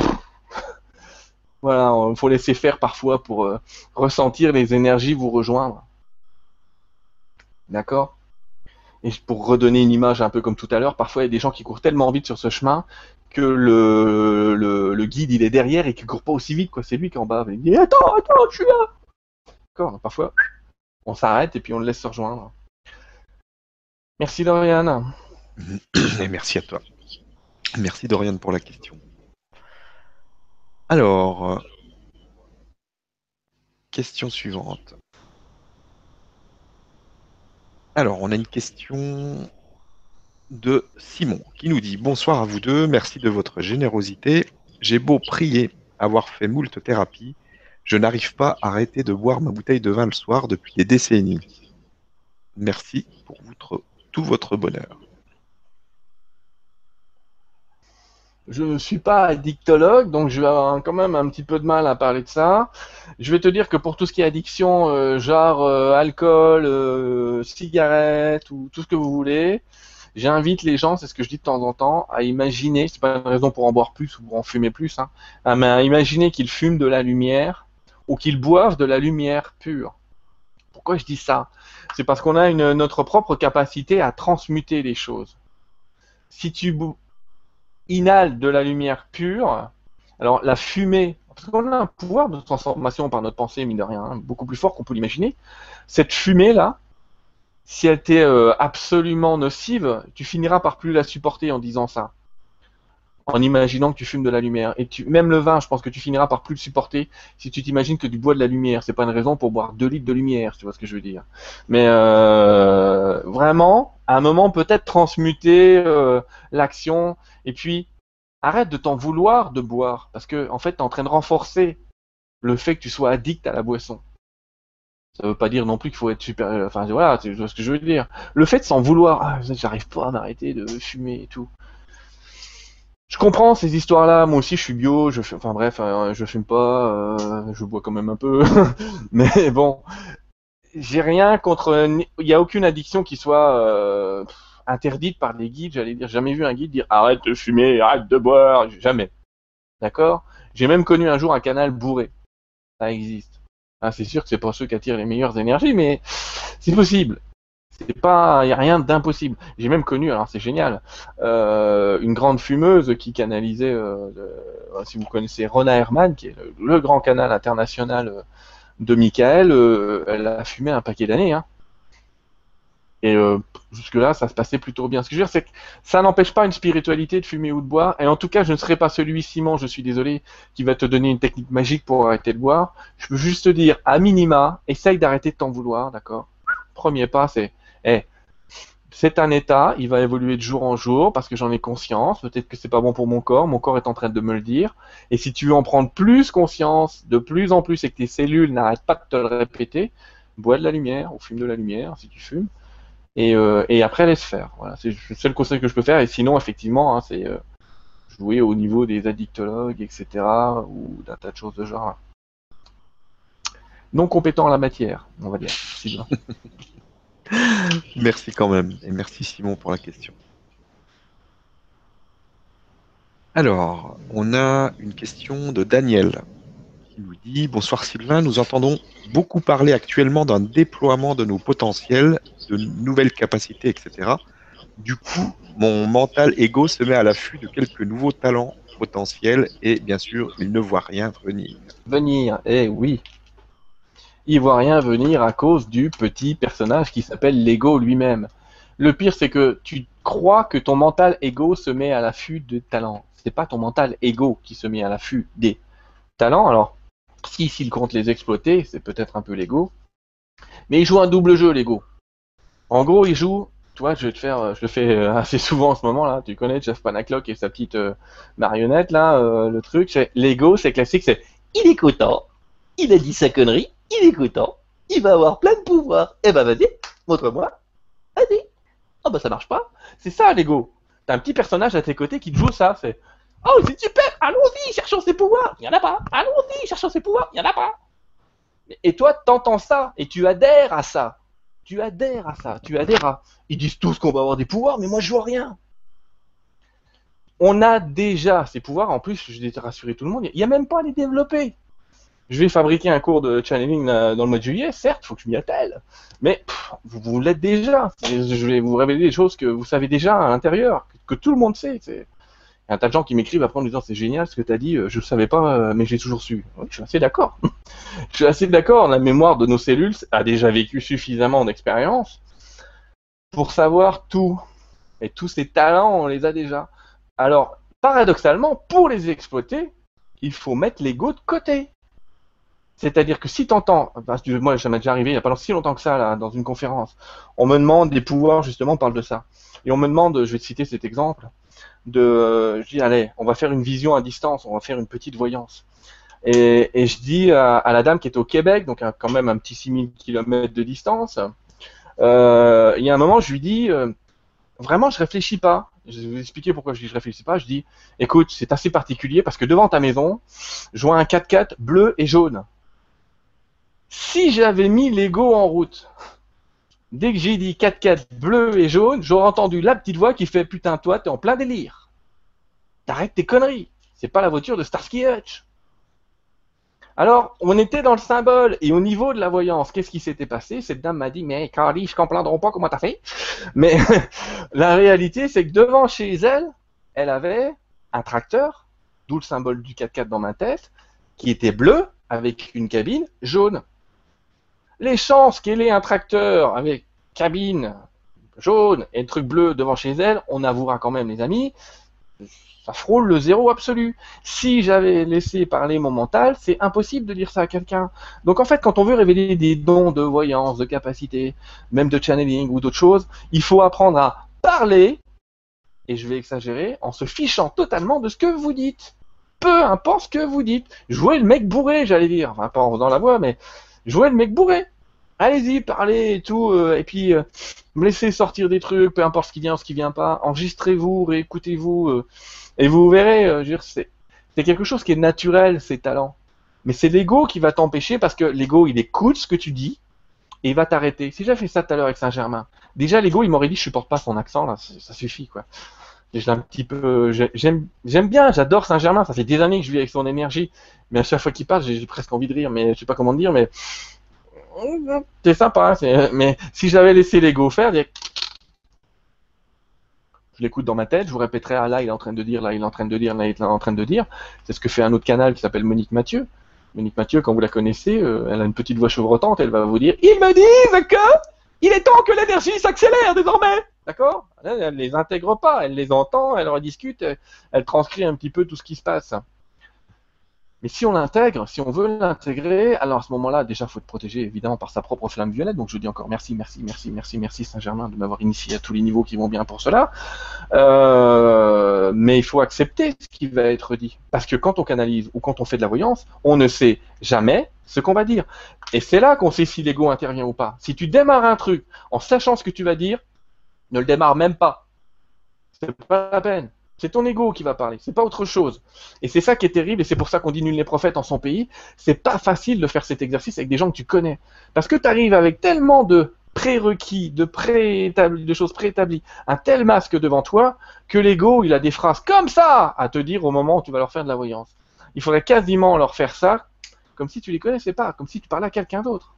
voilà, il faut laisser faire parfois pour euh, ressentir les énergies vous rejoindre. D'accord? Et pour redonner une image un peu comme tout à l'heure, parfois il y a des gens qui courent tellement vite sur ce chemin que le, guide il est derrière et qu'il court pas aussi vite quoi. C'est lui qui est en bas. Il dit attends attends je suis là. D'accord. Parfois on s'arrête et puis on le laisse se rejoindre. Merci Dorian. Merci à toi. Merci Dorian pour la question. Alors, euh, question suivante. Alors, on a une question de Simon qui nous dit Bonsoir à vous deux, merci de votre générosité. J'ai beau prier, avoir fait moult thérapies, je n'arrive pas à arrêter de boire ma bouteille de vin le soir depuis des décennies. Merci pour tout votre bonheur. Je ne suis pas addictologue, donc je vais quand même un petit peu de mal à parler de ça. Je vais te dire que pour tout ce qui est addiction, euh, genre euh, alcool, euh, cigarette ou tout ce que vous voulez, j'invite les gens, c'est ce que je dis de temps en temps, à imaginer, c'est pas une raison pour en boire plus ou pour en fumer plus, hein, ah, mais à imaginer qu'ils fument de la lumière ou qu'ils boivent de la lumière pure. Pourquoi je dis ça? C'est parce qu'on a notre propre capacité à transmuter les choses. Si tu bou- inhale de la lumière pure, alors la fumée, parce qu'on a un pouvoir de transformation par notre pensée, mine de rien, hein, beaucoup plus fort qu'on peut l'imaginer. Cette fumée-là, si elle t'est euh, absolument nocive, tu finiras par plus la supporter en disant ça. En imaginant que tu fumes de la lumière. Et même le vin, je pense que tu finiras par plus le supporter si tu t'imagines que tu bois de la lumière. C'est pas une raison pour boire 2 litres de lumière, tu vois ce que je veux dire. Mais euh, vraiment, à un moment, peut-être transmuter euh, l'action et puis, arrête de t'en vouloir de boire, parce que en fait, tu es en train de renforcer le fait que tu sois addict à la boisson. Ça veut pas dire non plus qu'il faut être super. Enfin, voilà, c'est ce que je veux dire. Le fait de s'en vouloir, ah, j'arrive pas à m'arrêter de fumer et tout. Je comprends ces histoires-là. Moi aussi, je suis bio. Enfin bref, euh, je fume pas. euh, je bois quand même un peu. Mais bon, j'ai rien contre. Il y a aucune addiction qui soit euh, interdite par les guides, j'allais dire, jamais vu un guide dire arrête de fumer, arrête de boire, jamais. D'accord? J'ai même connu un jour un canal bourré. Ça existe. Ah, c'est sûr que c'est pas ceux qui attirent les meilleures énergies, mais c'est possible. C'est pas, y a rien d'impossible. J'ai même connu, alors c'est génial, euh, une grande fumeuse qui canalisait, euh, le- si vous connaissez Rona Herman, qui est le, grand canal international euh, de Michael, euh, elle a fumé un paquet d'années. Hein. Et euh, jusque-là, ça se passait plutôt bien. Ce que je veux dire, c'est que ça n'empêche pas une spiritualité de fumer ou de boire. Et en tout cas, je ne serai pas celui, Simon, je suis désolé, qui va te donner une technique magique pour arrêter de boire. Je peux juste te dire, à minima, essaye d'arrêter de t'en vouloir, d'accord? Premier pas, c'est, eh, c'est un état, il va évoluer de jour en jour parce que j'en ai conscience. Peut-être que c'est pas bon pour mon corps, mon corps est en train de me le dire. Et si tu veux en prendre plus conscience, de plus en plus, et que tes cellules n'arrêtent pas de te le répéter, bois de la lumière ou fume de la lumière si tu fumes, et, euh, et après laisse faire. Voilà, c'est le seul conseil que je peux faire. Et sinon, effectivement, hein, c'est euh, jouer au niveau des addictologues, etc., ou d'un tas de choses de genre. Non compétent en la matière, on va dire. Merci quand même, et merci Simon pour la question. Alors, on a une question de Daniel qui nous dit Bonsoir Sylvain, nous entendons beaucoup parler actuellement d'un déploiement de nos potentiels, de nouvelles capacités, etc. Du coup, mon mental ego se met à l'affût de quelques nouveaux talents potentiels et bien sûr, il ne voit rien venir. Venir, eh oui. Il voit rien venir à cause du petit personnage qui s'appelle l'ego lui-même. Le pire, c'est que tu crois que ton mental ego se met à l'affût de talents. C'est pas ton mental ego qui se met à l'affût des talents. Alors, si s'il compte les exploiter, c'est peut-être un peu l'ego. Mais il joue un double jeu, l'ego. En gros, il joue. Toi, je vais te faire, je le fais euh, assez souvent en ce moment là. Tu connais Jeff Panaclock et sa petite euh, marionnette là. euh, le truc, c'est l'ego, c'est classique, c'est Il est content, il a dit sa connerie, il est content, il va avoir plein de pouvoir. Eh ben vas-y, montre-moi. Vas-y. oh bah ça marche pas. C'est ça l'ego. T'as un petit personnage à tes côtés qui te joue ça. C'est oh c'est super. Allons-y, cherchons ses pouvoirs. Il y en a pas. Allons-y, cherchons ses pouvoirs. Il y en a pas. Et toi, t'entends ça et tu adhères à ça. Tu adhères à ça. Tu adhères à. Ils disent tous qu'on va avoir des pouvoirs, mais moi je vois rien. On a déjà ces pouvoirs. En plus, je vais rassurer tout le monde. Il n'y a même pas à les développer. Je vais fabriquer un cours de channeling là, dans le mois de juillet, certes, faut que je m'y attelle. Mais vous, l'êtes déjà. Je vais vous révéler des choses que vous savez déjà à l'intérieur, que, que tout le monde sait. Il y a un tas de gens qui m'écrivent après en disant c'est génial ce que tu as dit, euh, je ne savais pas, euh, mais j'ai toujours su. Oui, je suis assez d'accord. je suis assez d'accord. La mémoire de nos cellules a déjà vécu suffisamment d'expérience pour savoir tout. Et tous ces talents, on les a déjà. Alors, paradoxalement, pour les exploiter, il faut mettre l'ego de côté. C'est-à-dire que si t'entends, parce que moi ça m'est déjà arrivé il n'y a pas si longtemps que ça là, dans une conférence, on me demande des pouvoirs justement, on parle de ça, et on me demande, je vais te citer cet exemple, de, euh, je dis allez, on va faire une vision à distance, on va faire une petite voyance, et, je dis à, la dame qui est au Québec, donc quand même un petit 6000 km de distance, euh, il y a un moment je lui dis, euh, vraiment je réfléchis pas, je vais vous expliquer pourquoi je dis je réfléchis pas, je dis, écoute c'est assez particulier parce que devant ta maison, je vois un 4x4 bleu et jaune. Si j'avais mis l'ego en route, dès que j'ai dit 4x4 bleu et jaune, j'aurais entendu la petite voix qui fait Putain, toi, t'es en plein délire. T'arrêtes tes conneries. C'est pas la voiture de Starsky Hutch. Alors, on était dans le symbole et au niveau de la voyance, qu'est-ce qui s'était passé? Cette dame m'a dit Mais Carly, je comprendrai pas comment t'as fait. Mais la réalité, c'est que devant chez elle, elle avait un tracteur, d'où le symbole du 4x4 dans ma tête, qui était bleu avec une cabine jaune. Les chances qu'elle ait un tracteur avec cabine jaune et truc bleu devant chez elle, on avouera quand même, les amis, ça frôle le zéro absolu. Si j'avais laissé parler mon mental, c'est impossible de dire ça à quelqu'un. Donc en fait, quand on veut révéler des dons de voyance, de capacité, même de channeling ou d'autres choses, il faut apprendre à parler, et je vais exagérer, en se fichant totalement de ce que vous dites peu importe ce que vous dites. Jouez le mec bourré, j'allais dire. Enfin, pas en faisant la voix, mais jouez le mec bourré. Allez-y, parlez et tout, euh, et puis euh, me laissez sortir des trucs, peu importe ce qui vient, ce qui vient pas. Enregistrez-vous, réécoutez-vous, euh, et vous verrez. c'est quelque chose qui est naturel, ces talents. Mais c'est l'ego qui va t'empêcher parce que l'ego, il écoute ce que tu dis et il va t'arrêter. Si j'avais fait ça tout à l'heure avec Saint-Germain, déjà l'ego, il m'aurait dit, je supporte pas son accent ça suffit quoi. J'ai un petit peu, j'ai- j'aime, j'aime bien, j'adore Saint-Germain. Ça fait des années que je vis avec son énergie, mais à chaque fois qu'il passe, j'ai presque envie de rire, mais je sais pas comment dire, mais c'est sympa. hein, Mais si j'avais laissé l'ego faire, je l'écoute dans ma tête, je vous répéterai, ah là il est en train de dire, là il est en train de dire, là il est en train de dire. C'est ce que fait un autre canal qui s'appelle Monique Mathieu. Monique Mathieu, quand vous la connaissez, euh, elle a une petite voix chevrotante, elle va vous dire, ils me disent que il est temps que l'énergie s'accélère désormais. D'accord? Elle elle les intègre pas, elle les entend, elle rediscute, elle, transcrit un petit peu tout ce qui se passe. Mais si on l'intègre, si on veut l'intégrer, alors à ce moment-là, déjà, il faut être protégé évidemment par sa propre flamme violette. Donc je dis encore merci, merci, merci, merci, merci Saint-Germain de m'avoir initié à tous les niveaux qui vont bien pour cela. Euh, mais il faut accepter ce qui va être dit. Parce que quand on canalise ou quand on fait de la voyance, on ne sait jamais ce qu'on va dire. Et c'est là qu'on sait si l'ego intervient ou pas. Si tu démarres un truc en sachant ce que tu vas dire, ne le démarre même pas. C'est pas la peine. C'est ton ego qui va parler, c'est pas autre chose. Et c'est ça qui est terrible, et c'est pour ça qu'on dit nul les prophètes en son pays. C'est pas facile de faire cet exercice avec des gens que tu connais. Parce que tu arrives avec tellement de prérequis, de, préétabli, de choses préétablies, un tel masque devant toi, que l'ego, il a des phrases comme ça à te dire au moment où tu vas leur faire de la voyance. Il faudrait quasiment leur faire ça comme si tu les connaissais pas, comme si tu parlais à quelqu'un d'autre.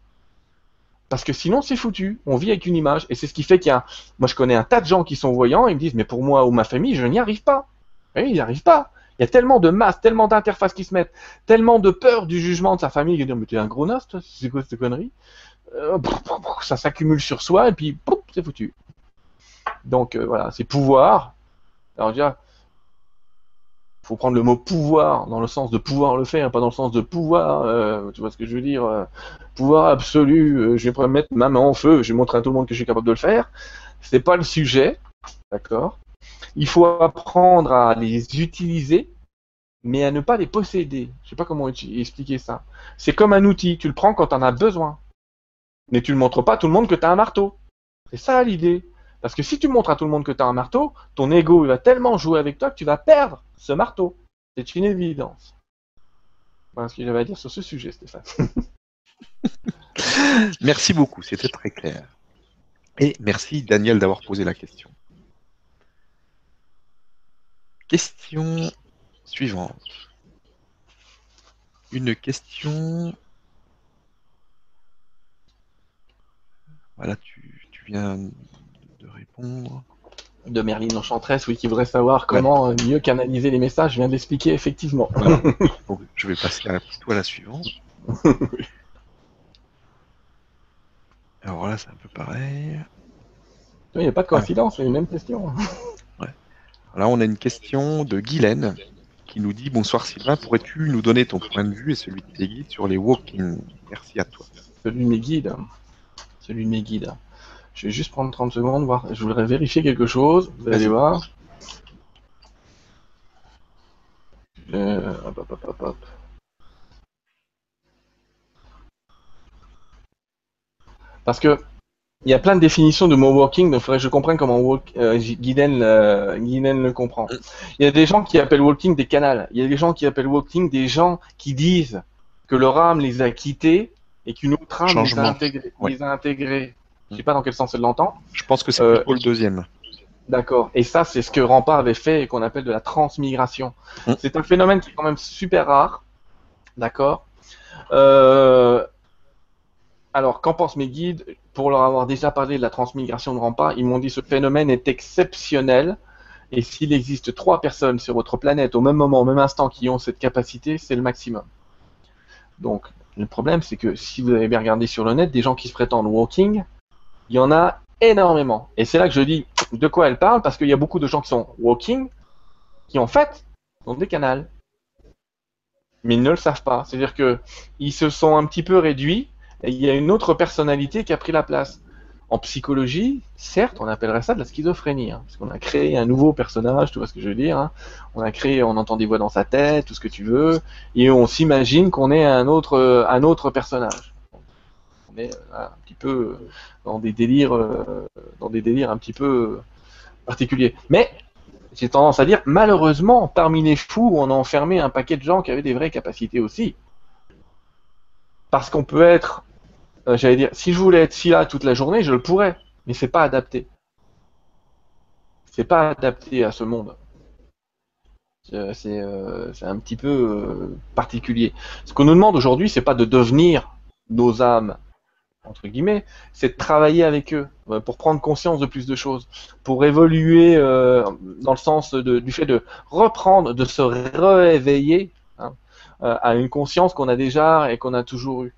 Parce que sinon, c'est foutu. On vit avec une image. Et c'est ce qui fait qu'il y a. Moi, je connais un tas de gens qui sont voyants et ils me disent Mais pour moi ou ma famille, je n'y arrive pas. Oui, ils n'y arrivent pas. Il y a tellement de masses, tellement d'interfaces qui se mettent, tellement de peur du jugement de sa famille. Ils disent Mais t'es un gros nas, toi C'est quoi cette connerie? Euh, Ça s'accumule sur soi et puis, c'est foutu. Donc, euh, voilà, c'est pouvoir. Alors, déjà, faut prendre le mot pouvoir dans le sens de pouvoir le faire, pas dans le sens de pouvoir, euh, tu vois ce que je veux dire, euh, pouvoir absolu, euh, je vais mettre ma main en feu, je vais montrer à tout le monde que je suis capable de le faire. C'est pas le sujet, d'accord? Il faut apprendre à les utiliser, mais à ne pas les posséder. Je sais pas comment expliquer ça. C'est comme un outil, tu le prends quand tu en as besoin. Mais tu ne montres pas à tout le monde que tu as un marteau. C'est ça l'idée. Parce que si tu montres à tout le monde que tu as un marteau, ton ego va tellement jouer avec toi que tu vas perdre ce marteau. C'est une évidence. Voilà ce que j'avais à dire sur ce sujet, Stéphane. merci beaucoup, c'était très clair. Et merci Daniel d'avoir posé la question. Question suivante. Une question. Voilà, tu, viens répondre de Merlin Enchantress, oui, qui voudrait savoir comment euh, mieux canaliser les messages. Je viens d'expliquer effectivement. je vais passer à, plutôt à la suivante. Alors là, c'est un peu pareil. Il n'y a pas de coïncidence, c'est une même question. Là, on a une question de Guylaine qui nous dit Bonsoir Sylvain, pourrais-tu nous donner ton point de vue et celui de tes guides sur les walking? Merci à toi. Celui de mes guides. Celui de mes guides. Je vais juste prendre 30 secondes, voir. Je voudrais vérifier quelque chose. Vous allez voir. Euh, hop, hop, hop, hop. Parce que il y a plein de définitions de mot walking, donc il faudrait que je comprenne comment walk, euh, Guiden, euh, le comprend. Il y a des gens qui appellent walking des canals. Il y a des gens qui appellent walking des gens qui disent que leur âme les a quittés et qu'une autre âme les a, intégrés, je sais pas dans quel sens elle l'entend. Je pense que c'est euh, le deuxième. D'accord. Et ça, c'est ce que Rampart avait fait et qu'on appelle de la transmigration. Hum. C'est un phénomène qui est quand même super rare. D'accord. Euh, alors, qu'en pensent mes guides Pour leur avoir déjà parlé de la transmigration de Rampart, ils m'ont dit ce phénomène est exceptionnel. Et s'il existe trois personnes sur votre planète au même moment, au même instant, qui ont cette capacité, c'est le maximum. Donc, le problème, c'est que si vous avez bien regardé sur le net, des gens qui se prétendent walking, il y en a énormément. Et c'est là que je dis de quoi elle parle, parce qu'il y a beaucoup de gens qui sont walking, qui en fait sont des canals. Mais ils ne le savent pas. C'est-à-dire qu'ils se sont un petit peu réduits, et il y a une autre personnalité qui a pris la place. En psychologie, certes, on appellerait ça de la schizophrénie, hein, parce qu'on a créé un nouveau personnage, tu vois ce que je veux dire. Hein. On a créé, on entend des voix dans sa tête, tout ce que tu veux, et on s'imagine qu'on est un autre, un autre personnage on est euh, un petit peu euh, dans des délires, euh, dans des délires un petit peu particuliers. Mais j'ai tendance à dire, malheureusement, parmi les fous, on a enfermé un paquet de gens qui avaient des vraies capacités aussi. Parce qu'on peut être, j'allais dire, si je voulais être si là toute la journée, je le pourrais, mais c'est pas adapté. C'est pas adapté à ce monde. C'est un petit peu particulier. Ce qu'on nous demande aujourd'hui, c'est pas de devenir nos âmes entre guillemets, c'est de travailler avec eux euh, pour prendre conscience de plus de choses, pour évoluer euh, dans le sens du fait de reprendre, de se réveiller hein, euh, à une conscience qu'on a déjà et qu'on a toujours eue.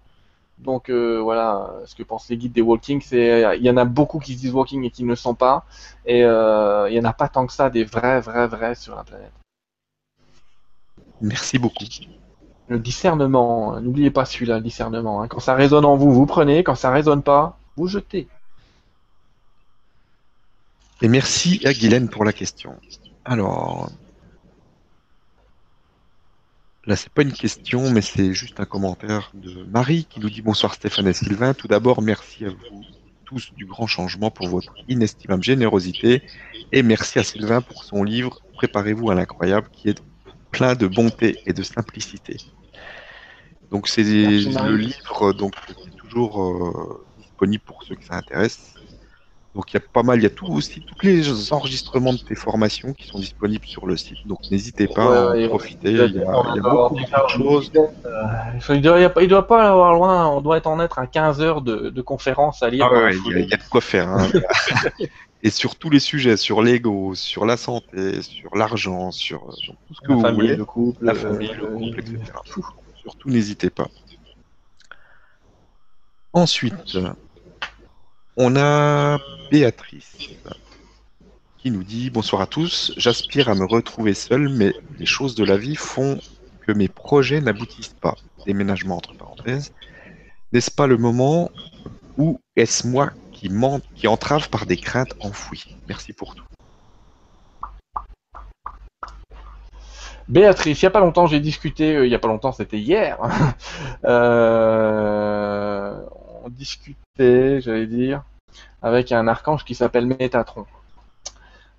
Donc voilà, ce que pensent les guides des walking, c'est il y en a beaucoup qui se disent walking et qui ne le sont pas, et il y en a pas tant que ça des vrais, vrais, vrais sur la planète. Merci beaucoup. Le discernement, n'oubliez pas celui-là, le discernement. hein. Quand ça résonne en vous, vous prenez. Quand ça résonne pas, vous jetez. Et merci à Guylaine pour la question. Alors, là, c'est pas une question, mais c'est juste un commentaire de Marie qui nous dit bonsoir Stéphane et Sylvain. Tout d'abord, merci à vous tous du grand changement pour votre inestimable générosité et merci à Sylvain pour son livre Préparez-vous à l'incroyable qui est plein de bonté et de simplicité. Donc c'est le livre donc qui est toujours euh, disponible pour ceux que ça intéresse. Donc il y a pas mal, il y a tout aussi tous les enregistrements de tes formations qui sont disponibles sur le site. Donc n'hésitez pas Ouais, à en profiter. Il y a, il y a beaucoup, beaucoup de choses. Euh, Il doit, il doit- pas avoir loin, on doit être en être à 15 heures de, de conférences à lire. Ah ouais, il y, a- de quoi faire. hein. Et sur tous les sujets, sur l'ego, sur la santé, sur l'argent, sur sur tout ce que La vous famille, voulez, le couple, la euh, famille, le euh, couple, etc. Surtout, n'hésitez pas. Ensuite, on a Béatrice qui nous dit Bonsoir à tous, j'aspire à me retrouver seul, mais les choses de la vie font que mes projets n'aboutissent pas. Déménagement entre parenthèses. N'est-ce pas le moment ou est-ce moi qui, qui entrave par des craintes enfouies? Merci pour tout. Béatrice, il y a pas longtemps, j'ai discuté, euh, il y a pas longtemps, c'était hier. Euh, on discutait, j'allais dire, avec un archange qui s'appelle Métatron.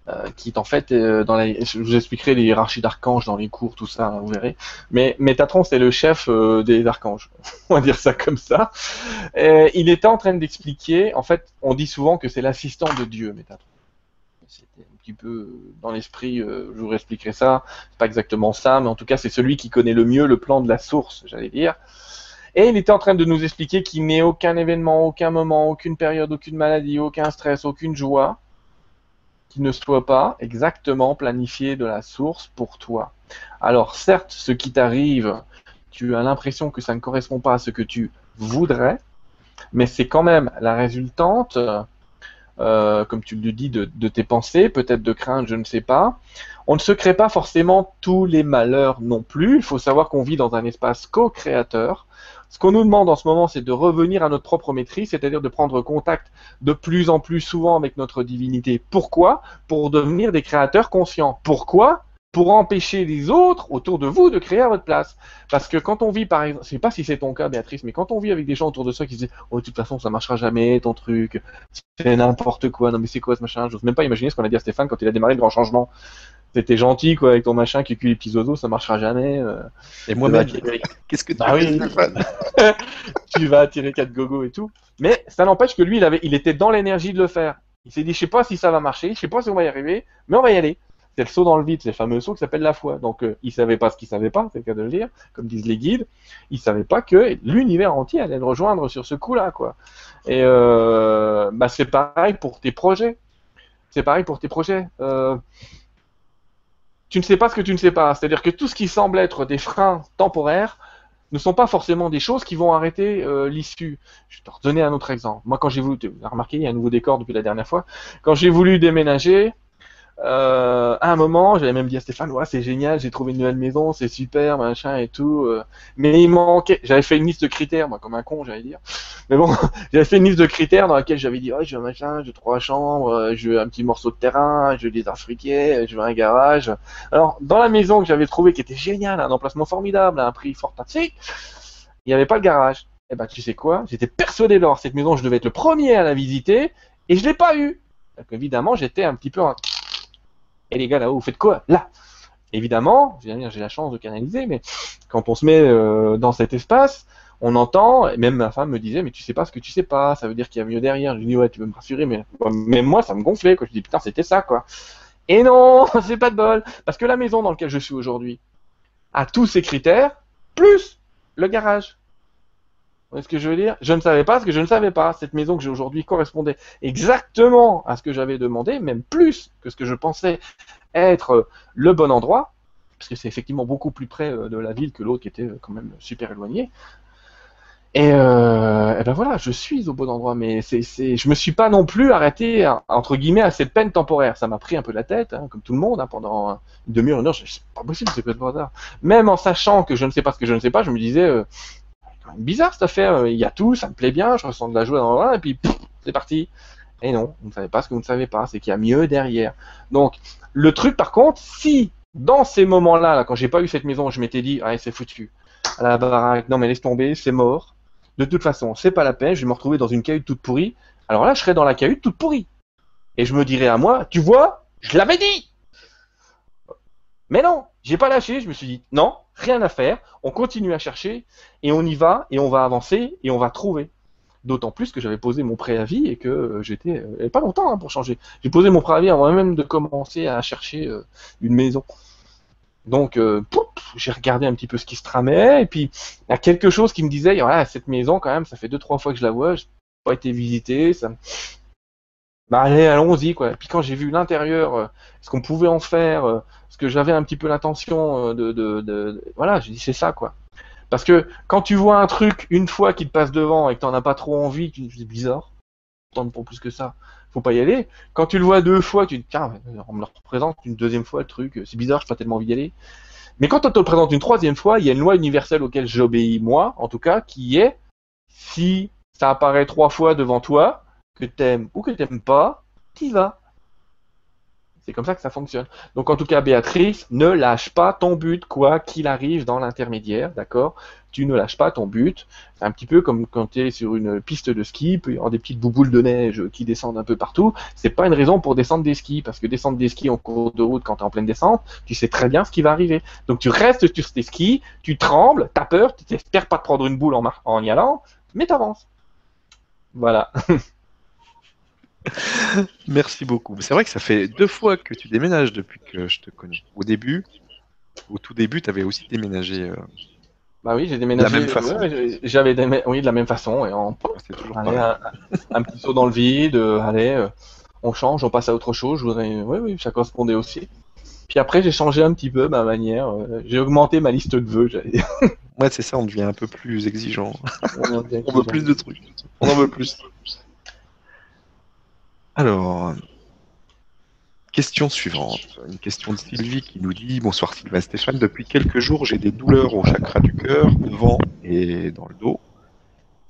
Euh, qui est en fait dans la... je vous expliquerai les hiérarchies d'archanges dans les cours, tout ça, vous verrez. Mais Métatron, c'est le chef des archanges. on va dire ça comme ça. Il était en train d'expliquer, en fait, on dit souvent que c'est l'assistant de Dieu, Métatron. Petit peu euh, dans l'esprit, euh, je vous expliquerai ça. C'est pas exactement ça, mais en tout cas, c'est celui qui connaît le mieux le plan de la source, j'allais dire. Et il était en train de nous expliquer qu'il n'est aucun événement, aucun moment, aucune période, aucune maladie, aucun stress, aucune joie qui ne soit pas exactement planifié de la source pour toi. Alors certes, ce qui t'arrive, tu as l'impression que ça ne correspond pas à ce que tu voudrais, mais c'est quand même la résultante, euh, comme tu le dis, de, de tes pensées, peut-être de crainte, je ne sais pas. On ne se crée pas forcément tous les malheurs non plus. Il faut savoir qu'on vit dans un espace co-créateur. Ce qu'on nous demande en ce moment, c'est de revenir à notre propre maîtrise, c'est-à-dire de prendre contact de plus en plus souvent avec notre divinité. Pourquoi? Pour devenir des créateurs conscients. Pourquoi? Pour empêcher les autres autour de vous de créer à votre place. Parce que quand on vit, par exemple, je sais pas si c'est ton cas, Béatrice, mais quand on vit avec des gens autour de soi qui se disent, oh, de toute façon, ça marchera jamais, ton truc, c'est n'importe quoi, non mais c'est quoi ce machin J'ose même pas imaginer ce qu'on a dit à Stéphane quand il a démarré le grand changement. C'était gentil, quoi, avec ton machin qui cuit les petits oiseaux, ça marchera jamais. euh, Et moi-même, tu qu'est-ce que tu Bah fais, oui. Stéphane? Tu vas attirer quatre gogos et tout. Mais ça n'empêche que lui, il avait, il était dans l'énergie de le faire. Il s'est dit, je sais pas si ça va marcher, je sais pas si on va y arriver, mais on va y aller. C'est le saut dans le vide, c'est le fameux saut qui s'appelle la foi. Donc, euh, il savait pas ce qu'il savait pas, c'est le cas de le dire, comme disent les guides. Il savait pas que l'univers entier allait le rejoindre sur ce coup-là, quoi. Et euh, bah, c'est pareil pour tes projets. C'est pareil pour tes projets. Euh, tu ne sais pas ce que tu ne sais pas. C'est-à-dire que tout ce qui semble être des freins temporaires ne sont pas forcément des choses qui vont arrêter euh, l'issue. Je vais te redonner un autre exemple. Moi, quand j'ai voulu, as remarqué, il y a un nouveau décor depuis la dernière fois. Quand j'ai voulu déménager, euh, à un moment, j'avais même dit à Stéphane, ouais, c'est génial, j'ai trouvé une nouvelle maison, c'est super, machin et tout. euh. mais il manquait, j'avais fait une liste de critères, moi, comme un con, j'allais dire. Mais bon, j'avais fait une liste de critères dans laquelle j'avais dit, ouais, je veux un machin, je veux trois chambres, euh, je veux un petit morceau de terrain, je veux des arbres fruitiers, je veux un garage. Alors, dans la maison que j'avais trouvée, qui était géniale, un emplacement formidable, à un prix fantastique, il n'y avait pas le garage. Eh ben, tu sais quoi? J'étais persuadé d'avoir cette maison, je devais être le premier à la visiter, et je l'ai pas eu. Évidemment, j'étais un petit peu. Et les gars là-haut, vous faites quoi? Là Évidemment, j'ai la chance de canaliser, mais quand on se met euh, dans cet espace, on entend, et même ma femme me disait, mais tu sais pas ce que tu sais pas, ça veut dire qu'il y a mieux derrière. Je lui dis, ouais, tu veux me rassurer, mais même moi, ça me gonflait, quoi. Je dis, putain, c'était ça, quoi. Et non, c'est pas de bol, parce que la maison dans laquelle je suis aujourd'hui a tous ces critères, plus le garage. Voyez ce que je veux dire? Je ne savais pas ce que je ne savais pas. Cette maison que j'ai aujourd'hui correspondait exactement à ce que j'avais demandé, même plus que ce que je pensais être le bon endroit, parce que c'est effectivement beaucoup plus près euh, de la ville que l'autre qui était euh, quand même super éloigné. Et, euh, et ben voilà, je suis au bon endroit, mais c'est, c'est, je me suis pas non plus arrêté à- entre guillemets à cette peine temporaire. Ça m'a pris un peu la tête, hein, comme tout le monde, hein, pendant une demi-heure, une heure. C'est pas possible, c'est ce hasard. Même en sachant que je ne sais pas ce que je ne sais pas, je me disais, bizarre cette affaire. euh, Il y a tout, ça me plaît bien, je ressens de la joie dans le et puis c'est parti. Et non, vous ne savez pas ce que vous ne savez pas, c'est qu'il y a mieux derrière. Donc, le truc par contre, si dans ces moments-là, là, quand j'ai pas eu cette maison, je m'étais dit, ah, c'est foutu. À la baraque, non mais laisse tomber, c'est mort. De toute façon, c'est pas la peine, je vais me retrouver dans une cahute toute pourrie. Alors là, je serais dans la cahute toute pourrie. Et je me dirais à moi, tu vois, je l'avais dit Mais non, j'ai pas lâché, je me suis dit, non, rien à faire, on continue à chercher, et on y va, et on va avancer, et on va trouver. D'autant plus que j'avais posé mon préavis et que euh, j'étais. euh, il y avait pas longtemps hein, pour changer. J'ai posé mon préavis avant même de commencer à chercher euh, une maison. Donc, euh, j'ai regardé un petit peu ce qui se tramait, et puis il y a quelque chose qui me disait, voilà, cette maison quand même, ça fait deux trois fois que je la vois, j'ai pas été visité, ça. Bah allez, allons-y quoi. Puis quand j'ai vu l'intérieur, euh, ce qu'on pouvait en faire, euh, ce que j'avais un petit peu l'intention euh, de, de, de- de- voilà, j'ai dit c'est ça quoi. Parce que quand tu vois un truc une fois qui te passe devant et que t'en as pas trop envie, tu dis bizarre, tente pour plus que ça, faut pas y aller. Quand tu le vois deux fois, tu dis tiens, on me le représente une deuxième fois le truc, c'est bizarre, j'ai pas tellement envie d'y aller. Mais quand on te le présente une troisième fois, il y a une loi universelle auquel j'obéis moi, en tout cas, qui est si ça apparaît trois fois devant toi, que t'aimes ou que t'aimes pas, t'y vas. C'est comme ça que ça fonctionne. Donc en tout cas, Béatrice, ne lâche pas ton but, quoi qu'il arrive dans l'intermédiaire, d'accord? Tu ne lâches pas ton but. C'est un petit peu comme quand tu es sur une piste de ski, y avoir des petites bouboules de neige qui descendent un peu partout. C'est pas une raison pour descendre des skis, parce que descendre des skis en cours de route quand tu es en pleine descente, tu sais très bien ce qui va arriver. Donc tu restes sur tes skis, tu trembles, t'as peur, tu t'espères pas te prendre une boule en, en y allant, mais t'avances. Voilà. Merci beaucoup. C'est vrai que ça fait deux fois que tu déménages depuis que je te connais. Au début, au tout début, tu avais aussi déménagé. euh, Bah oui, j'ai déménagé. De la même façon. ouais, ouais, j'avais démé- oui, de la même façon. Et toujours allez, pareil. un, un petit saut dans le vide, euh, allez, euh, on change, on passe à autre chose. Je voudrais, oui, oui, ça correspondait aussi. Puis après, j'ai changé un petit peu ma manière. euh, j'ai augmenté ma liste de vœux. j'allais dire. Ouais, c'est ça, on devient un peu plus exigeant. On veut plus de trucs. On en veut plus. Alors, question suivante. Une question de Sylvie qui nous dit Bonsoir Sylvain Stéphane, depuis quelques jours j'ai des douleurs au chakra du cœur, devant et dans le dos.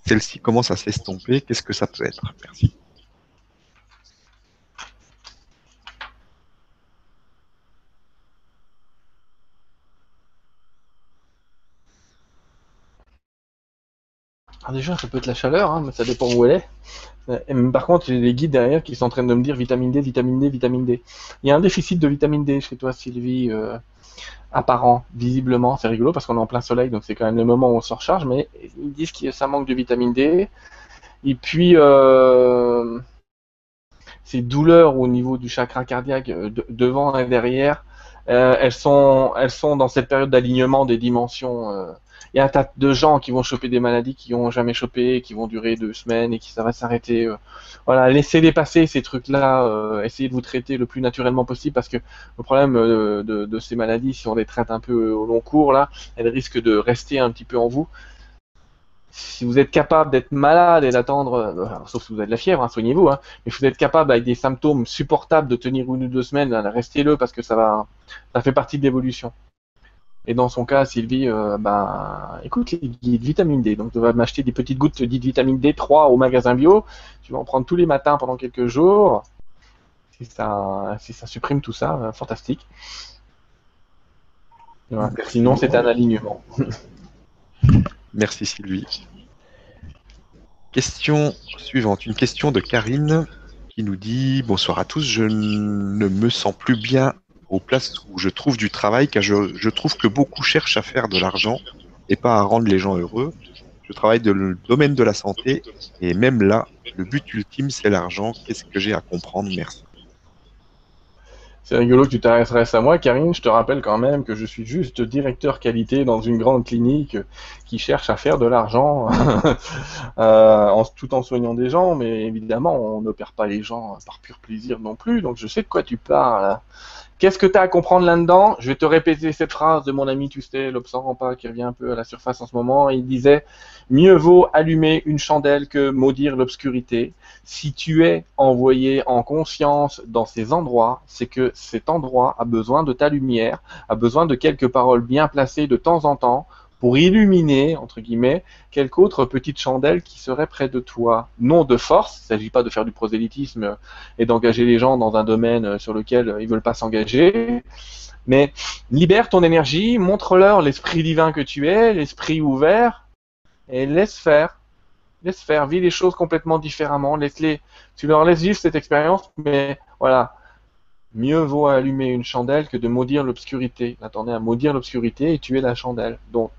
Celle-ci commence à s'estomper. Qu'est-ce que ça peut être? Merci. Ah, déjà, ça peut être la chaleur, hein, mais ça dépend où elle est. Par contre, j'ai des guides derrière qui sont en train de me dire vitamine D, vitamine D, vitamine D. Il y a un déficit de vitamine D chez toi, Sylvie, euh, apparent, visiblement. C'est rigolo parce qu'on est en plein soleil, donc c'est quand même le moment où on se recharge, mais ils disent que ça manque de vitamine D. Et puis, euh, ces douleurs au niveau du chakra cardiaque, euh, de- devant et derrière, elles, sont, elles sont dans cette période d'alignement des dimensions. Il y a un tas de gens qui vont choper des maladies qui n'ont jamais chopé, qui vont durer deux semaines et qui ça va s'arrêter. euh. Voilà, laissez-les passer ces trucs-là, euh, essayez de vous traiter le plus naturellement possible parce que le problème euh, de, ces maladies, si on les traite un peu au long cours, là, elles risquent de rester un petit peu en vous. Si vous êtes capable d'être malade et d'attendre, sauf si vous avez de la fièvre, hein, soignez-vous, hein, mais si vous êtes capable avec des symptômes supportables de tenir une ou deux semaines, restez-le parce que ça va, ça fait partie de l'évolution. Et dans son cas, Sylvie, euh, ben, écoute les guides vitamine D. Donc, tu vas m'acheter des petites gouttes dites vitamine D3 au magasin bio. Tu vas en prendre tous les matins pendant quelques jours. Si ça, si ça supprime tout ça, euh, fantastique. Voilà. Sinon, c'est un alignement. Merci Sylvie. Question suivante. Une question de Karine qui nous dit Bonsoir à tous, je ne me sens plus bien aux places où je trouve du travail car je, trouve que beaucoup cherchent à faire de l'argent et pas à rendre les gens heureux. Je travaille dans le domaine de la santé et même là, le but ultime c'est l'argent. Qu'est-ce que j'ai à comprendre? Merci. C'est rigolo que tu t'adresses à moi, Karine. Je te rappelle quand même que je suis juste directeur qualité dans une grande clinique qui cherche à faire de l'argent euh, tout en soignant des gens. Mais évidemment, on n'opère pas les gens par pur plaisir non plus. Donc je sais de quoi tu parles. Qu'est-ce que tu as à comprendre là-dedans? Je vais te répéter cette phrase de mon ami Tusté, l'observant pas, qui revient un peu à la surface en ce moment. Il disait Mieux vaut allumer une chandelle que maudire l'obscurité. Si tu es envoyé en conscience dans ces endroits, c'est que cet endroit a besoin de ta lumière, a besoin de quelques paroles bien placées de temps en temps pour illuminer, entre guillemets, quelque autre petite chandelle qui serait près de toi. Non de force, il ne s'agit pas de faire du prosélytisme et d'engager les gens dans un domaine sur lequel ils ne veulent pas s'engager, mais libère ton énergie, montre-leur l'esprit divin que tu es, l'esprit ouvert, et laisse faire. Laisse faire, vis les choses complètement différemment, laisse-les, tu leur laisses vivre cette expérience, mais voilà, mieux vaut allumer une chandelle que de maudire l'obscurité. Attendez à maudire l'obscurité et tuer la chandelle. Donc,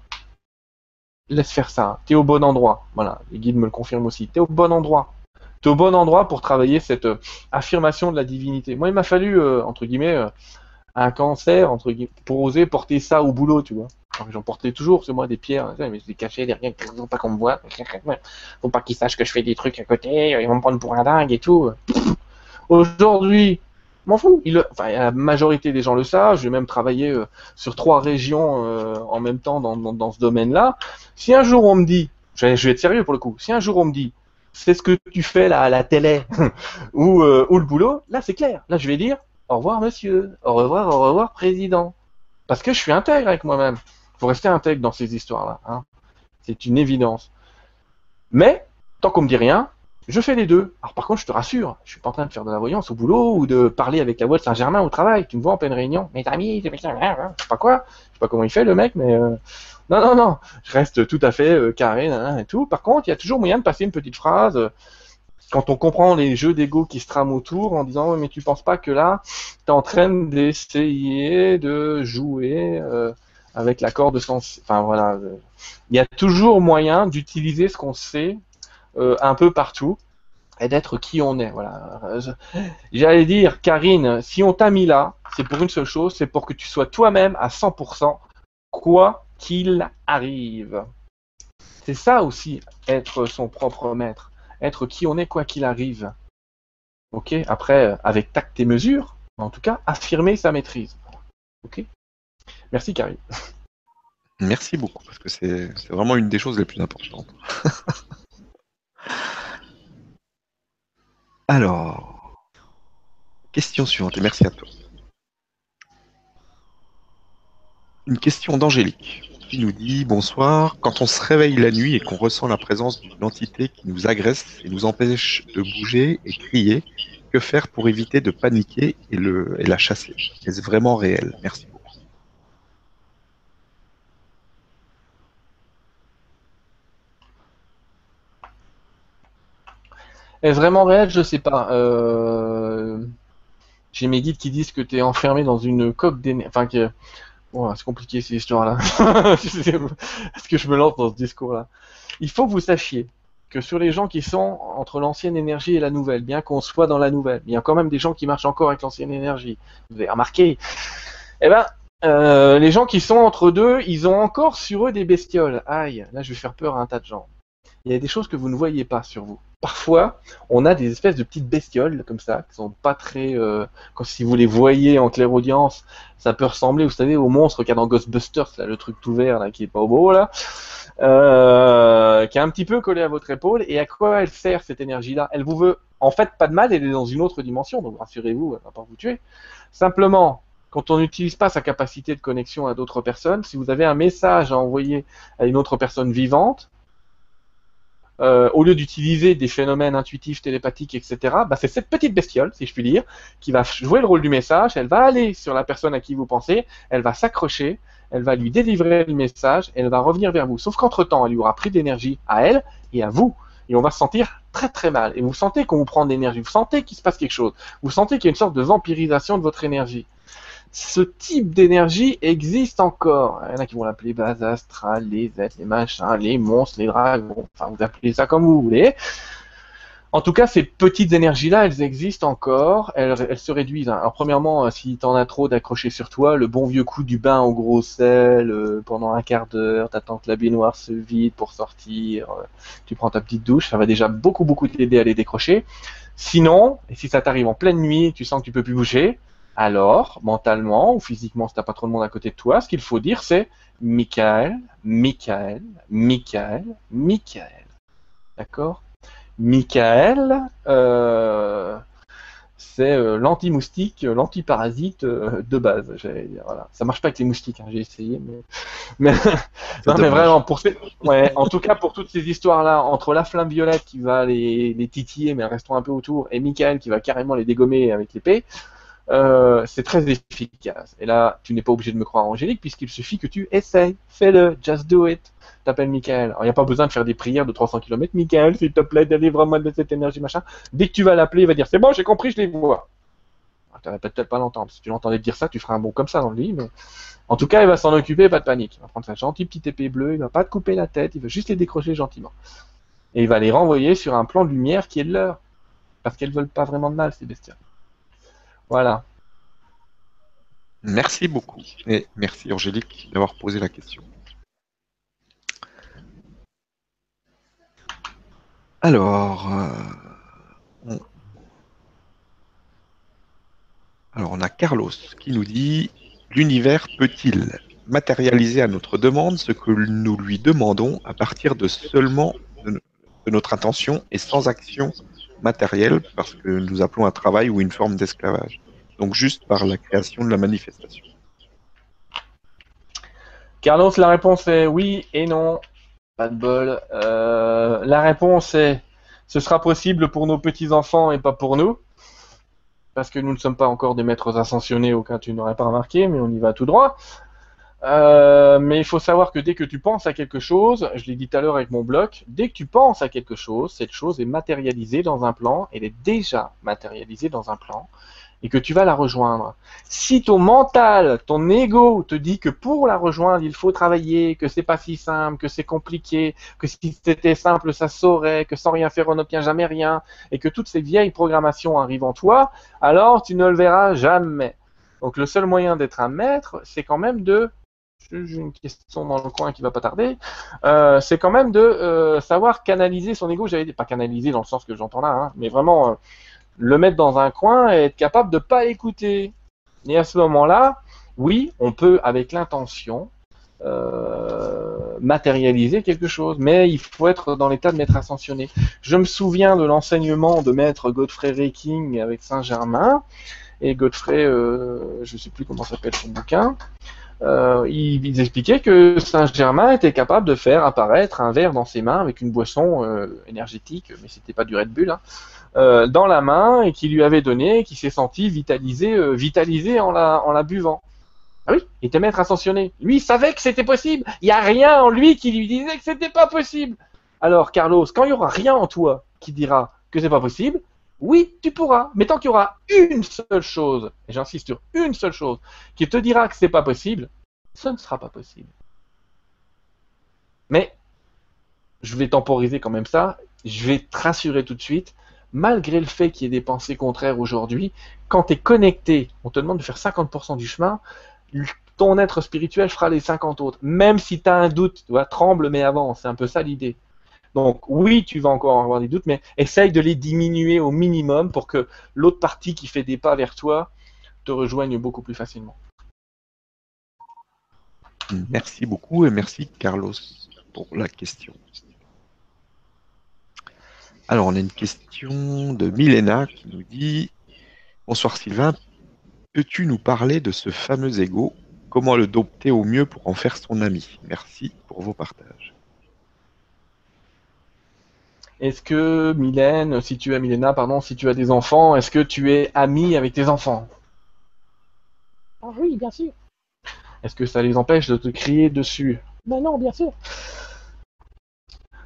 laisse faire ça. T'es au bon endroit. Voilà, les guides me le confirment aussi. T'es au bon endroit. T'es au bon endroit pour travailler cette euh, affirmation de la divinité. Moi, il m'a fallu, euh, entre guillemets, euh, un cancer, entre guillemets, pour oser porter ça au boulot, tu vois. J'en portais toujours, c'est moi, des pierres, mais je les cachais derrière, faut pas qu'on me voit, faut pas qu'ils sachent que je fais des trucs à côté, ils vont me prendre pour un dingue et tout. Aujourd'hui, m'en fous. Il, enfin, la majorité des gens le savent. J'ai même travaillé euh, sur trois régions euh, en même temps dans, ce domaine-là. Si un jour on me dit, je vais, être sérieux pour le coup, si un jour on me dit, c'est ce que tu fais là à la télé ou, euh, ou le boulot, là c'est clair. Là je vais dire, au revoir monsieur, au revoir, au revoir président. Parce que je suis intègre avec moi-même. Il faut rester intègre dans ces histoires-là. Hein. C'est une évidence. Mais, tant qu'on me dit rien, je fais les deux. Alors par contre, je te rassure, je suis pas en train de faire de la voyance au boulot ou de parler avec la voix de Saint-Germain au travail. Tu me vois en pleine réunion, mes amis, je sais pas quoi, je sais pas comment il fait le mec, mais euh... non, non, non, je reste tout à fait euh, carré et tout. Par contre, il y a toujours moyen de passer une petite phrase euh, quand on comprend les jeux d'ego qui se trament autour en disant mais tu penses pas que là, tu es en train d'essayer de jouer avec l'accord de sens. Enfin voilà, il y a toujours moyen d'utiliser ce qu'on sait euh, un peu partout et d'être qui on est. Voilà. J'allais dire, Karine, si on t'a mis là, c'est pour une seule chose, c'est pour que tu sois toi-même à 100%, quoi qu'il arrive. C'est ça aussi, être son propre maître, être qui on est quoi qu'il arrive. Ok. Après, avec tact et mesure, en tout cas, affirmer sa maîtrise. Ok. Merci, Karine. Merci beaucoup, parce que c'est vraiment une des choses les plus importantes. Alors, question suivante, et merci à toi. Une question d'Angélique qui nous dit Bonsoir, quand on se réveille la nuit et qu'on ressent la présence d'une entité qui nous agresse et nous empêche de bouger et crier, que faire pour éviter de paniquer et, et la chasser? Est-ce vraiment réel? Merci beaucoup. Est vraiment réel? Je sais pas. Euh... J'ai mes guides qui disent que tu es enfermé dans une coque d'énergie. Enfin, que. C'est compliqué ces histoires-là. Est-ce que je me lance dans ce discours-là Il faut que vous sachiez que sur les gens qui sont entre l'ancienne énergie et la nouvelle, bien qu'on soit dans la nouvelle, il y a quand même des gens qui marchent encore avec l'ancienne énergie. Vous avez remarqué? Eh ben, euh, les gens qui sont entre deux, ils ont encore sur eux des bestioles. Aïe, là je vais faire peur à un tas de gens. Il y a des choses que vous ne voyez pas sur vous parfois, on a des espèces de petites bestioles comme ça, qui sont pas très. Euh, si vous les voyez en clair audience, ça peut ressembler, vous savez, au monstre qu'il y a dans Ghostbusters, le truc tout vert qui est pas beau là, euh, qui est un petit peu collé à votre épaule. Et à quoi elle sert cette énergie-là? Elle vous veut, en fait, pas de mal. Elle est dans une autre dimension, donc rassurez-vous, elle va pas vous tuer. Simplement, quand on n'utilise pas sa capacité de connexion à d'autres personnes, si vous avez un message à envoyer à une autre personne vivante, euh, au lieu d'utiliser des phénomènes intuitifs, télépathiques, etc., bah, c'est cette petite bestiole, si je puis dire, qui va jouer le rôle du message. Elle va aller sur la personne à qui vous pensez, elle va s'accrocher, elle va lui délivrer le message, elle va revenir vers vous. Sauf qu'entre-temps, elle lui aura pris d'énergie à elle et à vous. Et on va se sentir très très mal. Et vous sentez qu'on vous prend de l'énergie, vous sentez qu'il se passe quelque chose, vous sentez qu'il y a une sorte de vampirisation de votre énergie ce type d'énergie existe encore. Il y en a qui vont l'appeler base astrale, les êtres, les machins, les monstres, les dragons, enfin vous appelez ça comme vous voulez. En tout cas, ces petites énergies-là, elles existent encore, elles, se réduisent. Alors premièrement, si t'en as trop d'accrocher sur toi, le bon vieux coup du bain au gros sel, euh, pendant un quart d'heure, t'attends que la baignoire se vide pour sortir, euh, tu prends ta petite douche, ça va déjà beaucoup beaucoup t'aider à les décrocher. Sinon, et si ça t'arrive en pleine nuit, tu sens que tu peux plus bouger, Alors, mentalement ou physiquement, si t'as pas trop de monde à côté de toi, ce qu'il faut dire, c'est Michael, Michael, Michael, Michael. D'accord? Michael, euh, c'est euh, l'anti-moustique, euh, l'anti-parasite euh, de base. j'allais dire, Voilà. Ça marche pas avec les moustiques, hein, j'ai essayé, mais, mais, non, mais vraiment, pour ces... ouais, en tout cas pour toutes ces histoires-là, entre la flamme violette qui va les, les titiller, mais restons un peu autour, et Michael qui va carrément les dégommer avec l'épée, euh, c'est très efficace. Et là, tu n'es pas obligé de me croire, Angélique, puisqu'il suffit que tu essayes. Fais-le, just do it. T'appelles Michael. Alors, il n'y a pas besoin de faire des prières de 300 km. Michael, s'il te plaît, délivre-moi de cette énergie, machin. Dès que tu vas l'appeler, il va dire C'est bon, j'ai compris, je les vois. Alors, Tu vas peut-être pas l'entendre. Si tu l'entendais dire ça, tu feras un bon comme ça dans le lit. En tout cas, il va s'en occuper, pas de panique. Il va prendre sa gentille petite épée bleue, il va pas te couper la tête, il va juste les décrocher gentiment. Et il va les renvoyer sur un plan de lumière qui est le leur. Parce qu'elles veulent pas vraiment de mal, ces bestioles. Voilà. Merci beaucoup. Et merci Angélique d'avoir posé la question. Alors, euh, on... Alors, on a Carlos qui nous dit L'univers peut-il matérialiser à notre demande ce que nous lui demandons à partir de seulement de notre intention et sans action matérielle, parce que nous appelons un travail ou une forme d'esclavage Donc, juste par la création de la manifestation. Carlos, la réponse est oui et non. Pas de bol. Euh, la réponse est ce sera possible pour nos petits-enfants et pas pour nous. Parce que nous ne sommes pas encore des maîtres ascensionnés, au cas où tu n'aurais pas remarqué, mais on y va tout droit. Euh, mais il faut savoir que dès que tu penses à quelque chose, je l'ai dit tout à l'heure avec mon bloc, dès que tu penses à quelque chose, cette chose est matérialisée dans un plan, elle est déjà matérialisée dans un plan, et que tu vas la rejoindre. Si ton mental, ton ego te dit que pour la rejoindre, il faut travailler, que c'est pas si simple, que c'est compliqué, que si c'était simple, ça saurait, que sans rien faire, on n'obtient jamais rien, et que toutes ces vieilles programmations arrivent en toi, alors tu ne le verras jamais. Donc le seul moyen d'être un maître, c'est quand même de j'ai une question dans le coin qui va pas tarder. Euh, c'est quand même de euh, savoir canaliser son ego. J'avais pas canaliser dans le sens que j'entends là, hein, mais vraiment euh, le mettre dans un coin et être capable de pas écouter. Et à ce moment-là, oui, on peut avec l'intention matérialiser quelque chose, mais il faut être dans l'état de maître ascensionné. Je me souviens de l'enseignement de maître Godfrey Reiking avec Saint-Germain et Godfrey, je sais plus comment s'appelle son bouquin. Euh, il, il expliquait que Saint-Germain était capable de faire apparaître un verre dans ses mains avec une boisson euh, énergétique, mais c'était pas du Red Bull, hein, euh, dans la main et qui lui avait donné, qui s'est senti vitalisé, vitalisé en la, en la buvant. Ah oui, il était maître ascensionné. Lui, il savait que c'était possible. Il n'y a rien en lui qui lui disait que c'était pas possible. Alors, Carlos, quand il y aura rien en toi qui dira que c'est pas possible, oui, tu pourras. Mais tant qu'il y aura une seule chose, et j'insiste sur une seule chose, qui te dira que c'est pas possible, ce ne sera pas possible. Mais je vais temporiser quand même ça. Je vais te rassurer tout de suite. Malgré le fait qu'il y ait des pensées contraires aujourd'hui, quand tu es connecté, on te demande de faire 50% du chemin, ton être spirituel fera les 50 autres. Même si tu as un doute, tu vois, tremble mais avance. C'est un peu ça l'idée. Donc oui, tu vas encore avoir des doutes, mais essaye de les diminuer au minimum pour que l'autre partie qui fait des pas vers toi te rejoigne beaucoup plus facilement. Merci beaucoup et merci Carlos pour la question. Alors on a une question de Milena qui nous dit Bonsoir Sylvain, peux-tu nous parler de ce fameux ego? Comment le dompter au mieux pour en faire son ami? Merci pour vos partages. Est-ce que Mylène, si tu as Milena, pardon, si tu as des enfants, est-ce que tu es ami avec tes enfants? Ah oui, bien sûr. Est-ce que ça les empêche de te crier dessus? Mais non, bien sûr.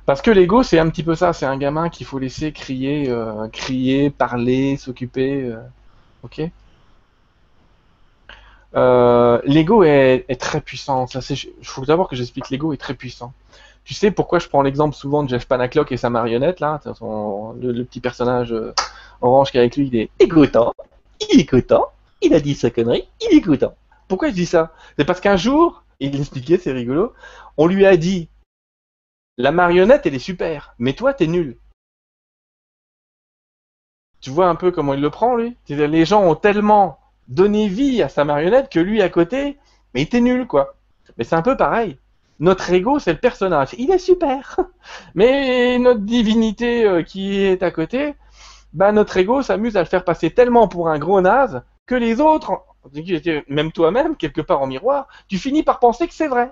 Parce que l'ego, c'est un petit peu ça. C'est un gamin qu'il faut laisser crier, euh, crier, parler, s'occuper. euh, ok? Euh, l'ego est, est très puissant. Ça, c'est. Il faut d'abord que j'explique. L'ego est très puissant. Tu sais pourquoi je prends l'exemple souvent de Jeff Panaclock et sa marionnette là, le, petit personnage euh, orange qui est avec lui, il est Écoutant, il est écoutant, il a dit sa connerie, il est écoutant. Pourquoi je dis ça? C'est parce qu'un jour, il l'expliquait, c'est rigolo, on lui a dit La marionnette, elle est super, mais toi, t'es nul. Tu vois un peu comment il le prend, lui? Les gens ont tellement donner vie à sa marionnette que lui à côté, mais il était nul, quoi. Mais c'est un peu pareil. Notre ego, c'est le personnage. Il est super. Mais notre divinité euh, qui est à côté, bah notre ego s'amuse à le faire passer tellement pour un gros naze que les autres, même toi-même, quelque part en miroir, tu finis par penser que c'est vrai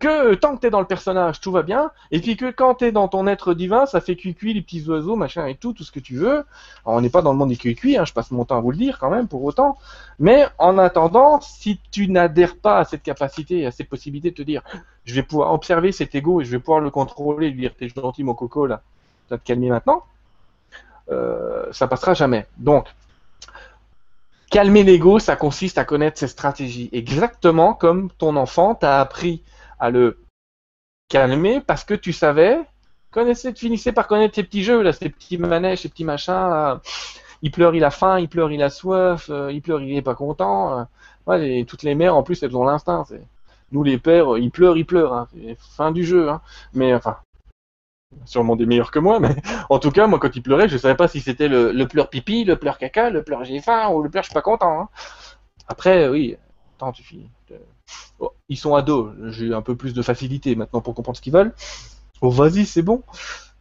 que tant que t'es dans le personnage, tout va bien, et puis que quand t'es dans ton être divin, ça fait cuicui, les petits oiseaux, machin et tout, tout ce que tu veux. Alors, on n'est pas dans le monde des cuicui, hein, je passe mon temps à vous le dire quand même, pour autant. Mais en attendant, si tu n'adhères pas à cette capacité, à cette possibilité de te dire, je vais pouvoir observer cet ego et je vais pouvoir le contrôler, lui dire, t'es gentil mon coco là, tu vas te calmer maintenant, euh, ça passera jamais. Donc, calmer l'ego, ça consiste à connaître ses stratégies. Exactement comme ton enfant t'a appris à le calmer parce que tu savais, connaissais, finissais par connaître ces petits jeux, là, ces petits manèges, ces petits machins. Il pleure, il a faim, il pleure, il a soif, euh, il pleure, il est pas content. Euh. Toutes les mères, en plus, elles ont l'instinct. Nous, les pères, il pleure, il pleure. Hein. fin du jeu. Hein. Mais enfin, sûrement des meilleurs que moi, mais en tout cas, moi, quand il pleurait, je savais pas si c'était le, le, pleur pipi, le pleur caca, le pleur j'ai faim ou le pleur je suis pas content. Hein. Après, oui, attends, tu finis. Oh, ils sont ados, j'ai un peu plus de facilité maintenant pour comprendre ce qu'ils veulent. Oh, vas-y, c'est bon.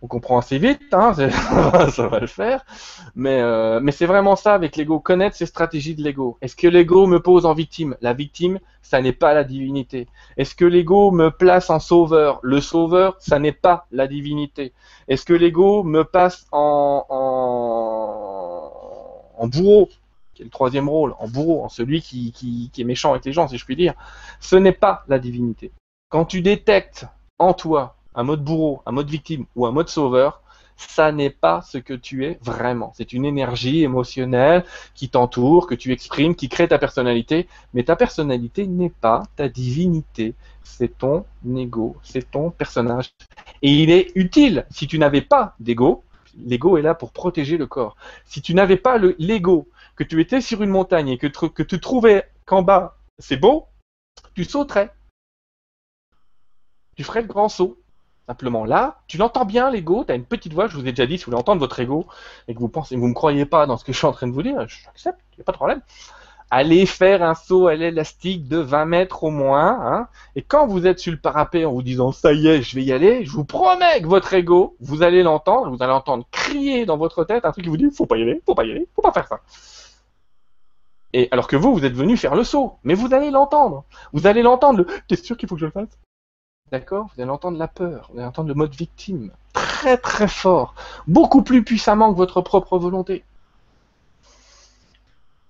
On comprend assez vite, hein, ça va le faire. Mais, euh, mais c'est vraiment ça avec l'ego, connaître ses stratégies de l'ego. Est-ce que l'ego me pose en victime? La victime, ça n'est pas la divinité. Est-ce que l'ego me place en sauveur? Le sauveur, ça n'est pas la divinité. Est-ce que l'ego me passe en, en bourreau? Qui est le troisième rôle, en bourreau, en celui qui, est méchant avec les gens, si je puis dire, ce n'est pas la divinité. Quand tu détectes en toi un mode bourreau, un mode victime ou un mode sauveur, ça n'est pas ce que tu es vraiment. C'est une énergie émotionnelle qui t'entoure, que tu exprimes, qui crée ta personnalité, mais ta personnalité n'est pas ta divinité. C'est ton ego, c'est ton personnage. Et il est utile, si tu n'avais pas d'ego, l'ego est là pour protéger le corps. Si tu n'avais pas l'ego que tu étais sur une montagne et que, tu trouvais qu'en bas c'est beau, tu sauterais. Tu ferais le grand saut. Simplement là, tu l'entends bien l'ego, tu as une petite voix, je vous ai déjà dit, si vous voulez entendre votre ego et que vous pensez, vous me croyez pas dans ce que je suis en train de vous dire, j'accepte, il n'y a pas de problème. Allez faire un saut à l'élastique de 20 mètres au moins, hein, et quand vous êtes sur le parapet en vous disant ça y est, je vais y aller, je vous promets que votre ego, vous allez l'entendre, vous allez entendre crier dans votre tête un truc qui vous dit faut pas y aller, faut pas y aller, faut pas faire ça. Et alors que vous, vous êtes venu faire le saut, mais vous allez l'entendre. Vous allez l'entendre. Le... T'es sûr qu'il faut que je le fasse? D'accord Vous allez entendre la peur. Vous allez entendre le mode victime. Très très fort. Beaucoup plus puissamment que votre propre volonté.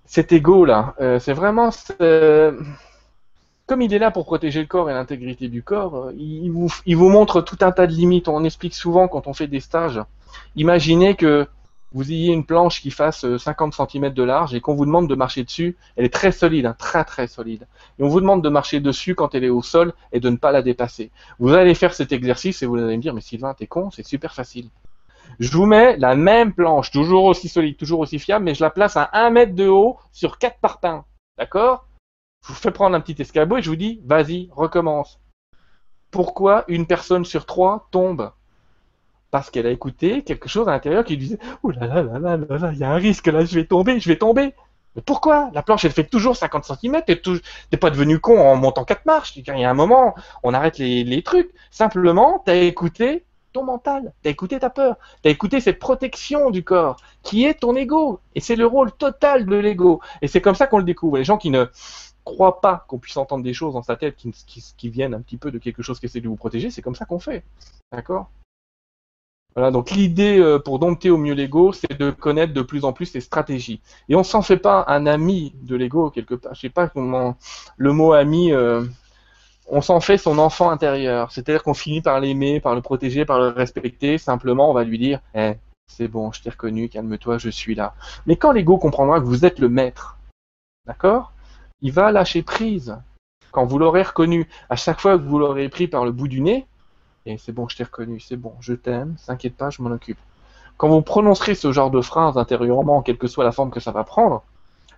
Cet ego là, euh, c'est vraiment comme il est là pour protéger le corps et l'intégrité du corps, euh, il vous, il vous montre tout un tas de limites. On explique souvent quand on fait des stages. Imaginez que vous ayez une planche qui fasse 50 euh, cm de large et qu'on vous demande de marcher dessus, elle est très solide, hein, très très solide. Et on vous demande de marcher dessus quand elle est au sol et de ne pas la dépasser. Vous allez faire cet exercice et vous allez me dire, mais Sylvain, t'es con, c'est super facile. Je vous mets la même planche, toujours aussi solide, toujours aussi fiable, mais je la place à 1 mètre de haut sur 4 parpaings. D'accord? Je vous fais prendre un petit escabeau et je vous dis, vas-y, recommence. Pourquoi une personne sur trois tombe? Parce qu'elle a écouté quelque chose à l'intérieur qui lui disait Ouh là là là là là, il y a un risque là, je vais tomber, je vais tomber. Mais pourquoi? La planche, elle fait toujours 50 cm, t'es pas devenu con en montant quatre marches. Il y a un moment, on arrête les, trucs. Simplement, t'as écouté ton mental, t'as écouté ta peur, t'as écouté cette protection du corps, qui est ton ego. Et c'est le rôle total de l'ego. Et c'est comme ça qu'on le découvre. Les gens qui ne croient pas qu'on puisse entendre des choses dans sa tête qui viennent un petit peu de quelque chose qui essaie de vous protéger, c'est comme ça qu'on fait. D'accord? Donc l'idée euh, pour dompter au mieux l'ego, c'est de connaître de plus en plus ses stratégies. Et on s'en fait pas un ami de l'ego quelque part. Je sais pas comment le mot ami. Euh, on s'en fait son enfant intérieur. C'est-à-dire qu'on finit par l'aimer, par le protéger, par le respecter. Simplement, on va lui dire, eh, c'est bon, je t'ai reconnu, calme-toi, je suis là. Mais quand l'ego comprendra que vous êtes le maître, d'accord Il va lâcher prise. Quand vous l'aurez reconnu, à chaque fois que vous l'aurez pris par le bout du nez, c'est bon, je t'ai reconnu, c'est bon, je t'aime, t'inquiète pas, je m'en occupe. Quand vous prononcerez ce genre de phrase intérieurement, quelle que soit la forme que ça va prendre,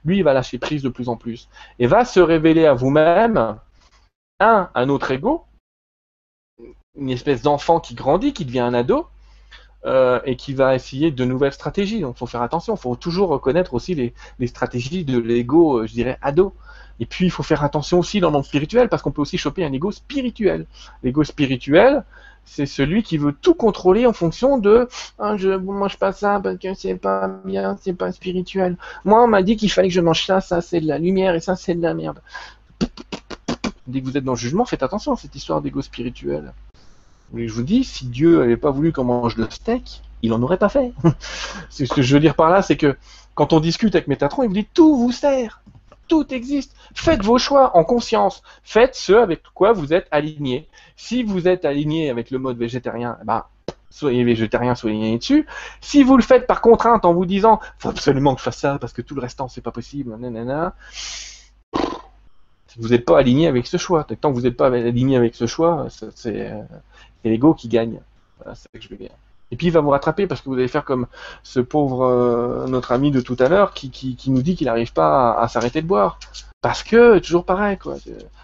lui, il va lâcher prise de plus en plus. Et va se révéler à vous-même, un, un autre ego, une espèce d'enfant qui grandit, qui devient un ado, euh, et qui va essayer de nouvelles stratégies. Donc, faut faire attention. Faut toujours reconnaître aussi les, stratégies de l'ego, euh, je dirais, ado. Et puis, il faut faire attention aussi dans le monde spirituel, parce qu'on peut aussi choper un ego spirituel. L'ego spirituel, c'est celui qui veut tout contrôler en fonction de ah, je mange pas ça parce que c'est pas bien, c'est pas spirituel. Moi, on m'a dit qu'il fallait que je mange ça, ça c'est de la lumière et ça c'est de la merde. Dès que vous êtes dans le jugement, faites attention à cette histoire d'ego spirituel. Je vous dis, si Dieu n'avait pas voulu qu'on mange le steak, il en aurait pas fait. ce que je veux dire par là, c'est que quand on discute avec Métatron, il vous dit tout vous sert, tout existe. Faites vos choix en conscience. Faites ce avec quoi vous êtes aligné. Si vous êtes aligné avec le mode végétarien, eh ben, soyez végétarien, soyez aligné dessus. Si vous le faites par contrainte en vous disant, faut absolument que je fasse ça parce que tout le restant c'est pas possible, nanana, vous n'êtes pas aligné avec ce choix. Tant que vous n'êtes pas aligné avec ce choix, c'est l'ego qui gagne. C'est ça que je veux dire. Et puis il va vous rattraper parce que vous allez faire comme ce pauvre euh, notre ami de tout à l'heure qui, nous dit qu'il n'arrive pas à, s'arrêter de boire. Parce que toujours pareil quoi.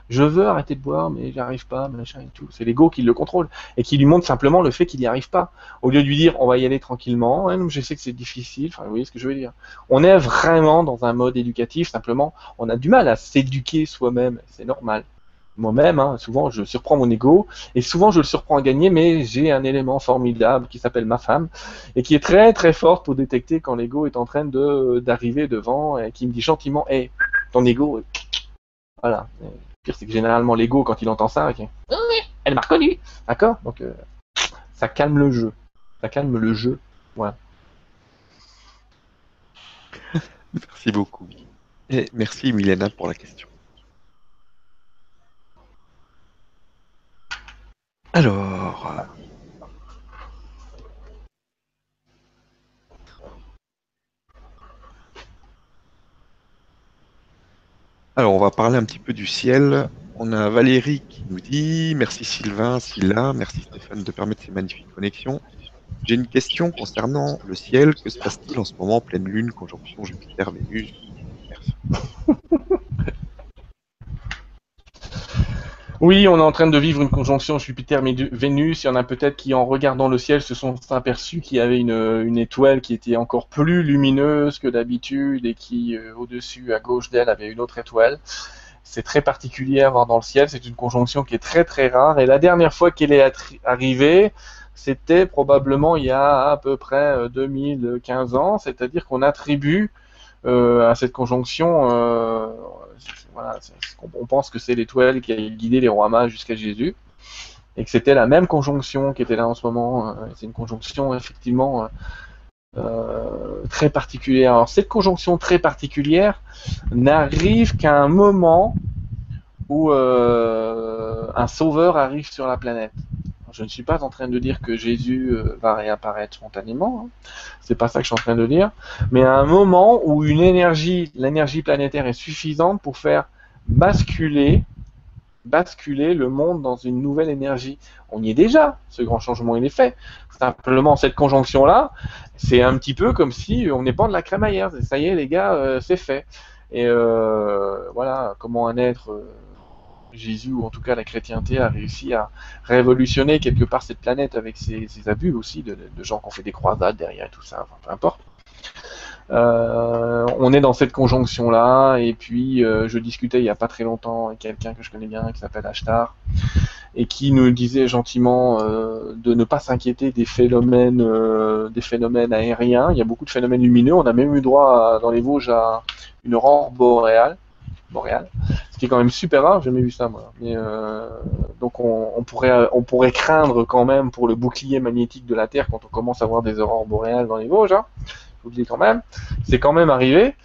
Je veux arrêter de boire mais j'arrive pas, machin et tout. C'est l'ego qui le contrôle et qui lui montre simplement le fait qu'il n'y arrive pas. Au lieu de lui dire on va y aller tranquillement, je sais que c'est difficile. Vous voyez ce que je veux dire. On est vraiment dans un mode éducatif. Simplement on a du mal à s'éduquer soi-même. C'est normal moi-même, hein, souvent je surprends mon ego, et souvent je le surprends à gagner, mais j'ai un élément formidable qui s'appelle ma femme, et qui est très très forte pour détecter quand l'ego est en train de d'arriver devant, et qui me dit gentiment, hé, ton ego, voilà. Et le c'est que généralement l'ego, quand il entend ça, okay, elle m'a reconnu, d'accord? Donc euh, ça calme le jeu, ça calme le jeu, voilà. Merci beaucoup. Et merci Milena pour la question. Alors. Alors, on va parler un petit peu du ciel. On a Valérie qui nous dit Merci Sylvain, Scylla, merci Stéphane de permettre ces magnifiques connexions. J'ai une question concernant le ciel. Que se passe-t-il en ce moment, pleine lune, conjonction Jupiter-Vénus Merci. Oui, on est en train de vivre une conjonction Jupiter-Vénus. Il y en a peut-être qui, en regardant le ciel, se sont aperçus qu'il y avait une, étoile qui était encore plus lumineuse que d'habitude et qui, euh, au-dessus, à gauche d'elle, avait une autre étoile. C'est très particulier à voir dans le ciel. C'est une conjonction qui est très très rare. Et la dernière fois qu'elle est arrivée, c'était probablement il y a à peu près 2015 euh, ans. C'est-à-dire qu'on attribue à cette conjonction euh, on pense que c'est l'étoile qui a guidé les rois jusqu'à Jésus, et que c'était la même conjonction qui était là en ce moment. Euh, c'est une conjonction effectivement euh, euh, très particulière. Alors cette conjonction très particulière n'arrive qu'à un moment où un sauveur arrive sur la planète. Je ne suis pas en train de dire que Jésus va réapparaître spontanément, hein. c'est pas ça que je suis en train de dire, mais à un moment où une énergie, l'énergie planétaire est suffisante pour faire basculer, basculer le monde dans une nouvelle énergie. On y est déjà, ce grand changement il est fait. Simplement cette conjonction là, c'est un petit peu comme si on n'est pas de la crémaillère. Ça y est les gars, euh, c'est fait. Et euh, voilà comment un être euh, Jésus, ou en tout cas la chrétienté, a réussi à révolutionner quelque part cette planète avec ses, abus aussi, de, gens qui ont fait des croisades derrière et tout ça, enfin, peu importe. Euh, on est dans cette conjonction-là, et puis euh, je discutais il n'y a pas très longtemps avec quelqu'un que je connais bien qui s'appelle Ashtar, et qui nous disait gentiment euh, de ne pas s'inquiéter des phénomènes, des phénomènes aériens. Il y a beaucoup de phénomènes lumineux. On a même eu droit dans les Vosges à une aurore boréale boréal, ce qui est quand même super rare, j'ai jamais vu ça moi. Mais, euh, donc on, pourrait, on pourrait craindre quand même pour le bouclier magnétique de la Terre quand on commence à voir des aurores boréales dans les Vosges, hein. je vous le dis quand même, c'est quand même arrivé.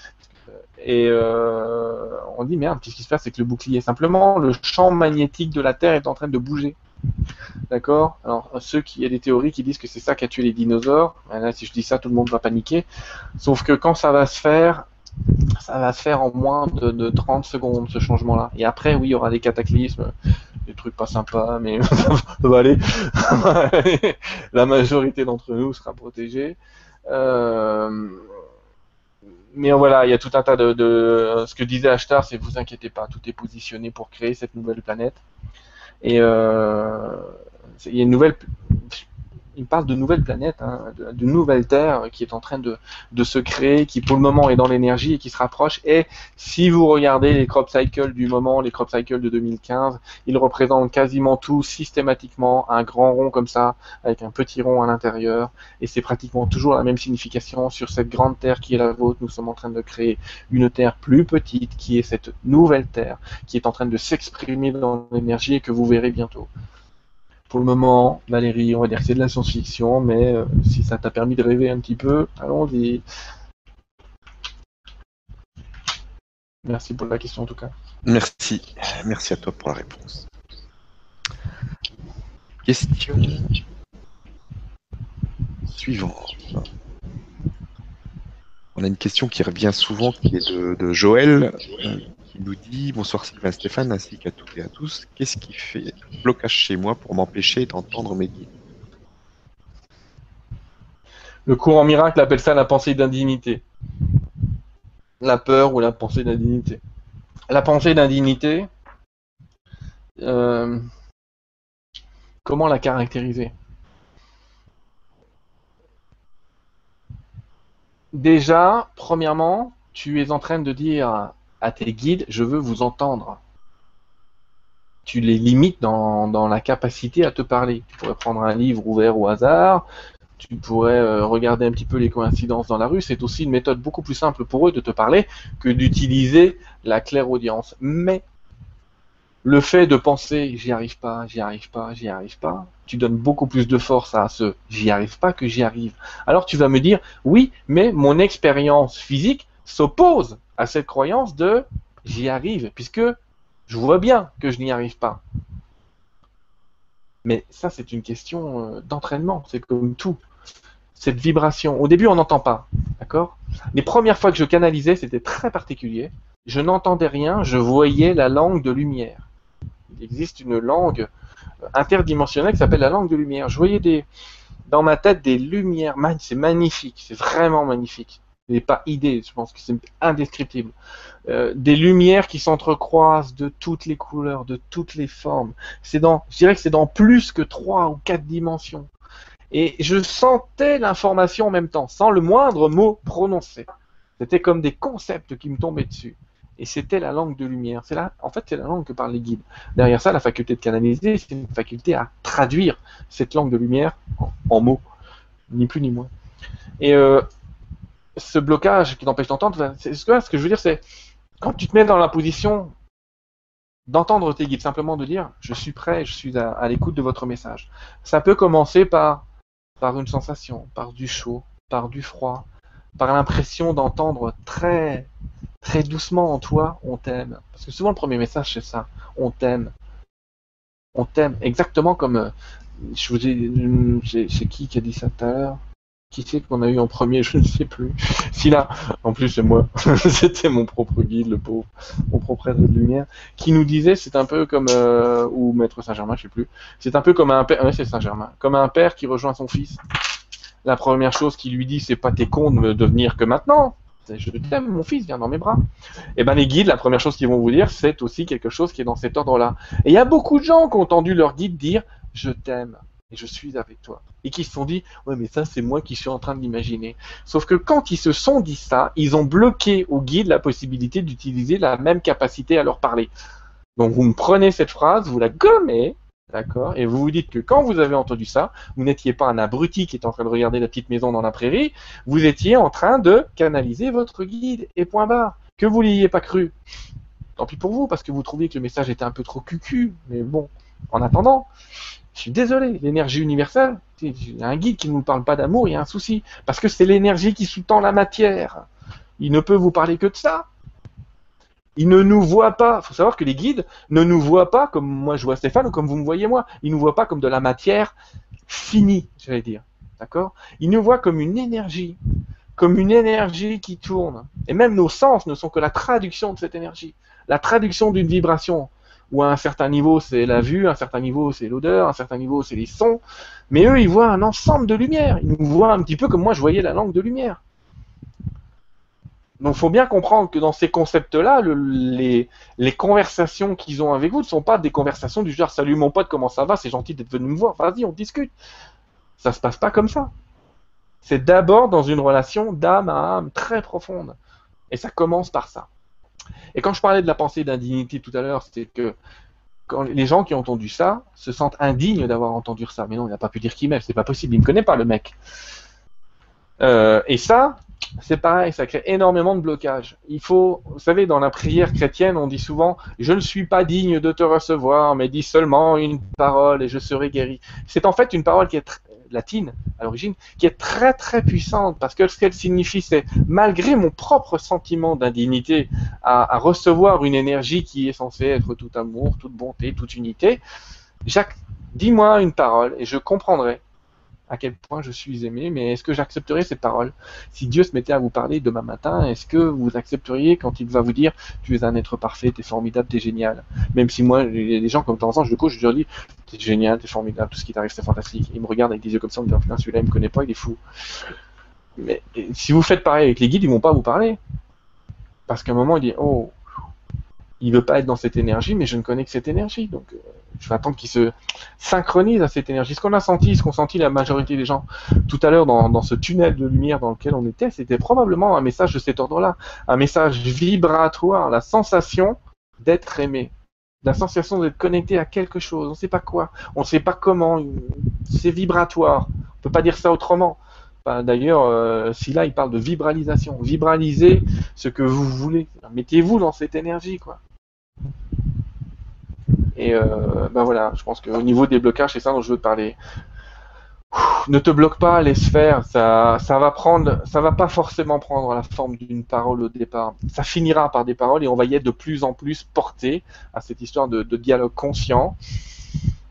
Et euh, on dit merde, qu'est-ce qui se passe avec le bouclier? Simplement, le champ magnétique de la Terre est en train de bouger. D'accord? Alors, ceux qui, il y a des théories qui disent que c'est ça qui a tué les dinosaures. Là, si je dis ça, tout le monde va paniquer. Sauf que quand ça va se faire, ça va se faire en moins de, 30 secondes ce changement-là. Et après, oui, il y aura des cataclysmes, des trucs pas sympas, mais ça va aller. La majorité d'entre nous sera protégée. Euh, mais voilà, il y a tout un tas de, ce que disait Ashtar, c'est vous inquiétez pas, tout est positionné pour créer cette nouvelle planète. Et euh, il y a une nouvelle il parle de nouvelles planètes, hein, de- d'une nouvelle Terre qui est en train de, de se créer, qui pour le moment est dans l'énergie et qui se rapproche. Et si vous regardez les crop cycles du moment, les crop cycles de 2015, ils représentent quasiment tous systématiquement un grand rond comme ça, avec un petit rond à l'intérieur. Et c'est pratiquement toujours la même signification sur cette grande Terre qui est la vôtre. Nous sommes en train de créer une Terre plus petite qui est cette nouvelle Terre qui est en train de s'exprimer dans l'énergie et que vous verrez bientôt. Pour le moment, Valérie, on va dire que c'est de la science-fiction, mais euh, si ça t'a permis de rêver un petit peu, allons-y. Merci pour la question en tout cas. Merci. Merci à toi pour la réponse. Question suivante. On a une question qui revient souvent, qui est de, de Joël, qui nous dit Bonsoir Sylvain Stéphane, ainsi qu'à toutes et à tous. Qu'est-ce qui fait blocage chez moi pour m'empêcher d'entendre mes guides Le courant miracle appelle ça la pensée d'indignité. La peur ou la pensée d'indignité. La pensée d'indignité, euh, comment la caractériser? Déjà, premièrement, tu es en train de dire à tes guides, je veux vous entendre. Tu les limites dans, la capacité à te parler. Tu pourrais prendre un livre ouvert au hasard, tu pourrais euh, regarder un petit peu les coïncidences dans la rue. C'est aussi une méthode beaucoup plus simple pour eux de te parler que d'utiliser la clairaudience. Mais le fait de penser j'y arrive pas, j'y arrive pas, j'y arrive pas, tu donnes beaucoup plus de force à ce j'y arrive pas que j'y arrive. Alors tu vas me dire oui, mais mon expérience physique s'oppose à cette croyance de j'y arrive, puisque je vois bien que je n'y arrive pas. Mais ça, c'est une question euh, d'entraînement, c'est comme tout. Cette vibration, au début, on n'entend pas, d'accord? Les premières fois que je canalisais, c'était très particulier. Je n'entendais rien, je voyais la langue de lumière. Il existe une langue euh, interdimensionnelle qui s'appelle la langue de lumière. Je voyais des, dans ma tête des lumières, c'est magnifique, c'est vraiment magnifique. N'est pas idée, je pense que c'est indescriptible. Euh, des lumières qui s'entrecroisent de toutes les couleurs, de toutes les formes. C'est dans, je dirais que c'est dans plus que trois ou quatre dimensions. Et je sentais l'information en même temps, sans le moindre mot prononcé. C'était comme des concepts qui me tombaient dessus. Et c'était la langue de lumière. C'est là, en fait, c'est la langue que parlent les guides. Derrière ça, la faculté de canaliser, c'est une faculté à traduire cette langue de lumière en, en mots, ni plus ni moins. Et euh, ce blocage qui t'empêche d'entendre, c'est ce que, je veux dire, c'est quand tu te mets dans la position d'entendre tes guides, simplement de dire je suis prêt, je suis à, l'écoute de votre message. Ça peut commencer par, par une sensation, par du chaud, par du froid, par l'impression d'entendre très, très doucement en toi on t'aime. Parce que souvent le premier message c'est ça, on t'aime. On t'aime, exactement comme euh, je vous ai, c'est c'est qui qui a dit ça tout à l'heure? Qui c'est qu'on a eu en premier Je ne sais plus. Si là, en plus c'est moi, c'était mon propre guide, le pauvre, mon propre être de lumière, qui nous disait, c'est un peu comme, euh, ou Maître Saint-Germain, je sais plus, c'est un peu comme un père, ouais, c'est Saint-Germain, comme un père qui rejoint son fils. La première chose qu'il lui dit, c'est pas t'es con de me devenir que maintenant. Je t'aime, mon fils, viens dans mes bras. Et ben les guides, la première chose qu'ils vont vous dire, c'est aussi quelque chose qui est dans cet ordre-là. Et il y a beaucoup de gens qui ont entendu leur guide dire, je t'aime et je suis avec toi. Et qui se sont dit, ouais, mais ça, c'est moi qui suis en train de l'imaginer. Sauf que quand ils se sont dit ça, ils ont bloqué au guide la possibilité d'utiliser la même capacité à leur parler. Donc vous me prenez cette phrase, vous la gommez, d'accord, et vous vous dites que quand vous avez entendu ça, vous n'étiez pas un abruti qui est en train de regarder la petite maison dans la prairie, vous étiez en train de canaliser votre guide, et point barre. Que vous l'ayez pas cru. Tant pis pour vous, parce que vous trouviez que le message était un peu trop cucu, mais bon, en attendant, je suis désolé, l'énergie universelle, il y a un guide qui ne nous parle pas d'amour, il y a un souci. Parce que c'est l'énergie qui sous-tend la matière. Il ne peut vous parler que de ça. Il ne nous voit pas. Il faut savoir que les guides ne nous voient pas comme moi je vois Stéphane ou comme vous me voyez moi. Ils nous voient pas comme de la matière finie, j'allais dire. D'accord? Ils nous voient comme une énergie. Comme une énergie qui tourne. Et même nos sens ne sont que la traduction de cette énergie. La traduction d'une vibration où à un certain niveau c'est la vue, à un certain niveau c'est l'odeur, à un certain niveau c'est les sons, mais eux ils voient un ensemble de lumière, ils nous voient un petit peu comme moi je voyais la langue de lumière. Donc il faut bien comprendre que dans ces concepts-là, le- les, les conversations qu'ils ont avec vous ne sont pas des conversations du genre salut mon pote, comment ça va, c'est gentil d'être venu me voir, vas-y on discute. Ça se passe pas comme ça. C'est d'abord dans une relation d'âme à âme très profonde. Et ça commence par ça. Et quand je parlais de la pensée d'indignité tout à l'heure, c'était que quand les gens qui ont entendu ça se sentent indignes d'avoir entendu ça. Mais non, il n'a pas pu dire qui m'aime, c'est pas possible, il me connaît pas le mec. Euh, et ça, c'est pareil, ça crée énormément de blocages. Il faut, vous savez, dans la prière chrétienne, on dit souvent Je ne suis pas digne de te recevoir, mais dis seulement une parole et je serai guéri. C'est en fait une parole qui est latine à l'origine, qui est très très puissante parce que ce qu'elle signifie, c'est malgré mon propre sentiment d'indignité à, recevoir une énergie qui est censée être tout amour, toute bonté, toute unité, Jacques, dis-moi une parole et je comprendrai à quel point je suis aimé, mais est-ce que j'accepterai cette parole Si Dieu se mettait à vous parler demain matin, est-ce que vous accepteriez quand il va vous dire tu es un être parfait, t'es formidable, t'es génial Même si moi, il y a des gens comme de temps en je le coach, je leur dis t'es génial, t'es formidable, tout ce qui t'arrive c'est fantastique. Ils me regardent avec des yeux comme ça, en me disant putain celui-là il me connaît pas, il est fou. Mais si vous faites pareil avec les guides, ils vont pas vous parler. Parce qu'à un moment, il dit oh, il veut pas être dans cette énergie, mais je ne connais que cette énergie, donc euh, je vais attendre qu'il se synchronise à cette énergie. Ce qu'on a senti, ce qu'ont senti la majorité des gens tout à l'heure dans, ce tunnel de lumière dans lequel on était, c'était probablement un message de cet ordre-là, un message vibratoire, la sensation d'être aimé, la sensation d'être connecté à quelque chose, on ne sait pas quoi, on ne sait pas comment, c'est vibratoire, on peut pas dire ça autrement. Enfin, D'ailleurs, euh, si là il parle de vibralisation, vibraliser ce que vous voulez, mettez-vous dans cette énergie, quoi. Et ben voilà, je pense qu'au niveau des blocages, c'est ça dont je veux te parler. Ne te bloque pas, laisse faire. Ça, ça va prendre, ça va pas forcément prendre la forme d'une parole au départ. Ça finira par des paroles et on va y être de plus en plus porté à cette histoire de, de dialogue conscient.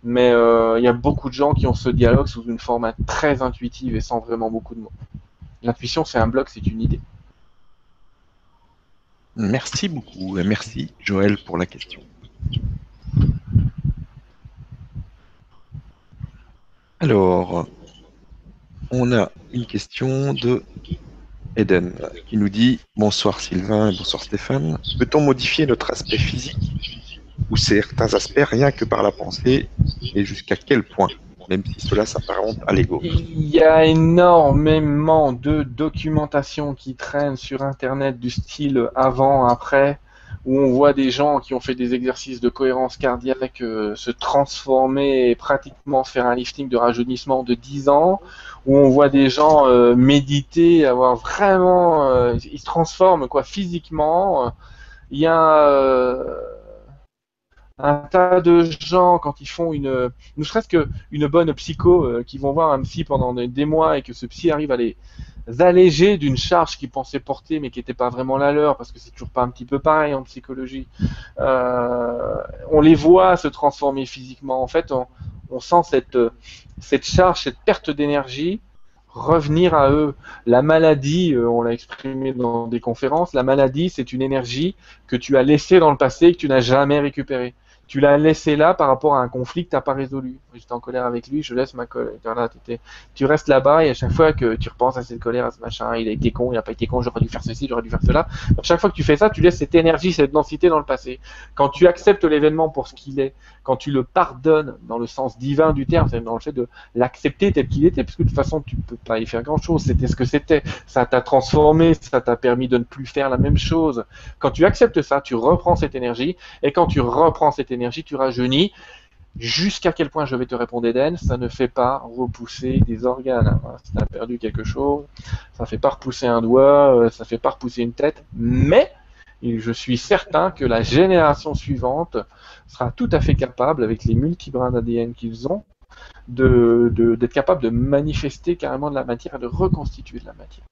Mais euh, il y a beaucoup de gens qui ont ce dialogue sous une forme très intuitive et sans vraiment beaucoup de mots. L'intuition, c'est un bloc, c'est une idée. Merci beaucoup et merci Joël pour la question. Alors, on a une question de Eden qui nous dit Bonsoir Sylvain et bonsoir Stéphane. Peut-on modifier notre aspect physique ou certains aspects rien que par la pensée et jusqu'à quel point Même si cela s'apparente à l'ego? Il y a énormément de documentation qui traîne sur Internet du style avant, après, où on voit des gens qui ont fait des exercices de cohérence cardiaque euh, se transformer et pratiquement faire un lifting de rajeunissement de 10 ans, où on voit des gens euh, méditer, avoir vraiment... euh, ils se transforment quoi, physiquement. Il y a... euh, un tas de gens quand ils font une, ne serait-ce qu'une bonne psycho, qui vont voir un psy pendant des mois et que ce psy arrive à les alléger d'une charge qu'ils pensaient porter mais qui n'était pas vraiment la leur parce que c'est toujours pas un petit peu pareil en psychologie. Euh, on les voit se transformer physiquement. En fait, on, sent cette, cette charge, cette perte d'énergie revenir à eux. La maladie, euh, on l'a exprimé dans des conférences, la maladie, c'est une énergie que tu as laissée dans le passé et que tu n'as jamais récupérée. Tu l'as laissé là par rapport à un conflit que tu n'as pas résolu. J'étais en colère avec lui, je laisse ma colère. Tu restes là-bas et à chaque fois que tu repenses à cette colère, à ce machin, il a été con, il n'a pas été con, j'aurais dû faire ceci, j'aurais dû faire cela. À chaque fois que tu fais ça, tu laisses cette énergie, cette densité dans le passé. Quand tu acceptes l'événement pour ce qu'il est, quand tu le pardonnes dans le sens divin du terme, c'est dans le fait de l'accepter tel qu'il était, parce que de toute façon, tu peux pas y faire grand-chose. C'était ce que c'était. Ça t'a transformé, ça t'a permis de ne plus faire la même chose. Quand tu acceptes ça, tu reprends cette énergie, et quand tu reprends cette énergie, tu rajeunis. Jusqu'à quel point je vais te répondre, Eden, ça ne fait pas repousser des organes. hein. Tu as perdu quelque chose, ça fait pas repousser un doigt, euh, ça fait pas repousser une tête, mais je suis certain que la génération suivante sera tout à fait capable, avec les multibrins d'ADN qu'ils ont, de, de- d'être capable de manifester carrément de la matière et de reconstituer de la matière.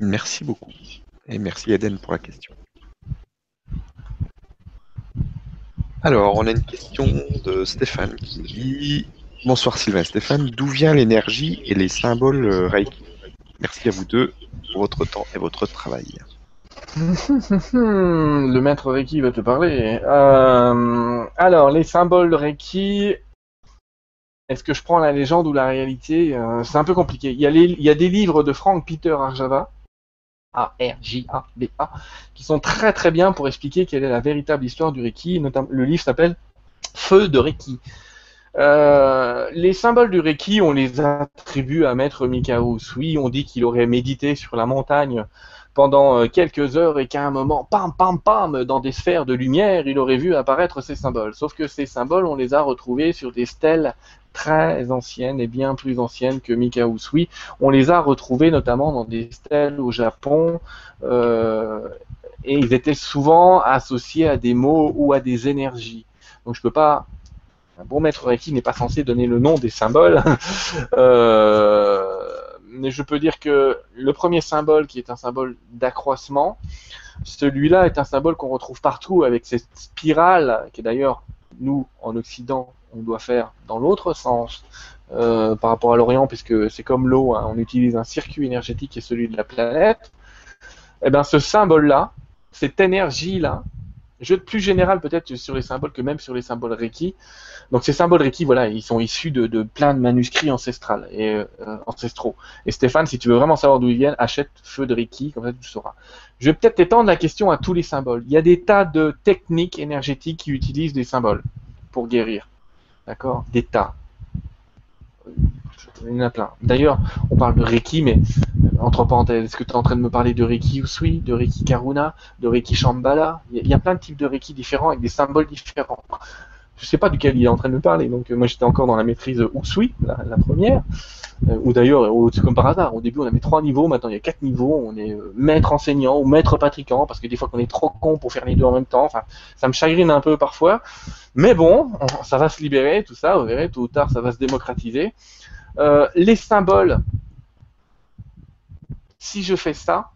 Merci beaucoup. Et merci Eden pour la question. Alors, on a une question de Stéphane qui dit Bonsoir Sylvain Stéphane, d'où vient l'énergie et les symboles euh, Reiki? Merci à vous deux pour votre temps et votre travail. Le maître Reiki va te parler. Euh, alors, les symboles Reiki, est-ce que je prends la légende ou la réalité? Euh, C'est un peu compliqué. Il y, a il y a des livres de Frank Peter Arjava, A-R-J-A-V-A, qui sont très très bien pour expliquer quelle est la véritable histoire du Reiki. Notamment, le livre s'appelle Feu de Reiki. Euh, les symboles du Reiki, on les attribue à Maître Mikao Usui. On dit qu'il aurait médité sur la montagne pendant euh, quelques heures et qu'à un moment, pam, pam, pam, dans des sphères de lumière, il aurait vu apparaître ces symboles. Sauf que ces symboles, on les a retrouvés sur des stèles très anciennes et bien plus anciennes que Mikao Usui. On les a retrouvés notamment dans des stèles au Japon. euh, et ils étaient souvent associés à des mots ou à des énergies. Donc je peux pas. Un bon maître Reiki n'est pas censé donner le nom des symboles. Euh, mais je peux dire que le premier symbole, qui est un symbole d'accroissement, celui-là est un symbole qu'on retrouve partout avec cette spirale, qui est d'ailleurs, nous, en Occident, on doit faire dans l'autre sens euh, par rapport à l'Orient, puisque c'est comme l'eau, hein, on utilise un circuit énergétique qui est celui de la planète. Et bien ce symbole-là, cette énergie-là, je vais être plus général peut-être sur les symboles que même sur les symboles Reiki. Donc ces symboles Reiki, voilà, ils sont issus de, de plein de manuscrits euh, ancestraux. Et Stéphane, si tu veux vraiment savoir d'où ils viennent, achète Feu de Reiki, comme ça tu sauras. Je vais peut-être étendre la question à tous les symboles. Il y a des tas de techniques énergétiques qui utilisent des symboles pour guérir. D'accord Des tas. Il y en a plein. D'ailleurs, on parle de Reiki, mais euh, entre parenthèses, est-ce que tu es en train de me parler de Reiki Usui, de Reiki Karuna, de Reiki Shambhala? Il y a plein de types de Reiki différents avec des symboles différents. Je sais pas duquel il est en train de me parler, donc euh, moi j'étais encore dans la maîtrise Usui, la, la première. Euh, ou d'ailleurs, euh, c'est comme par hasard, au début on avait trois niveaux, maintenant il y a quatre niveaux, on est maître enseignant ou maître pratiquant, parce que des fois qu'on est trop con pour faire les deux en même temps, enfin, ça me chagrine un peu parfois. Mais bon, on- ça va se libérer, tout ça, vous verrez, tôt ou tard ça va se démocratiser. Les symboles, si je fais ça,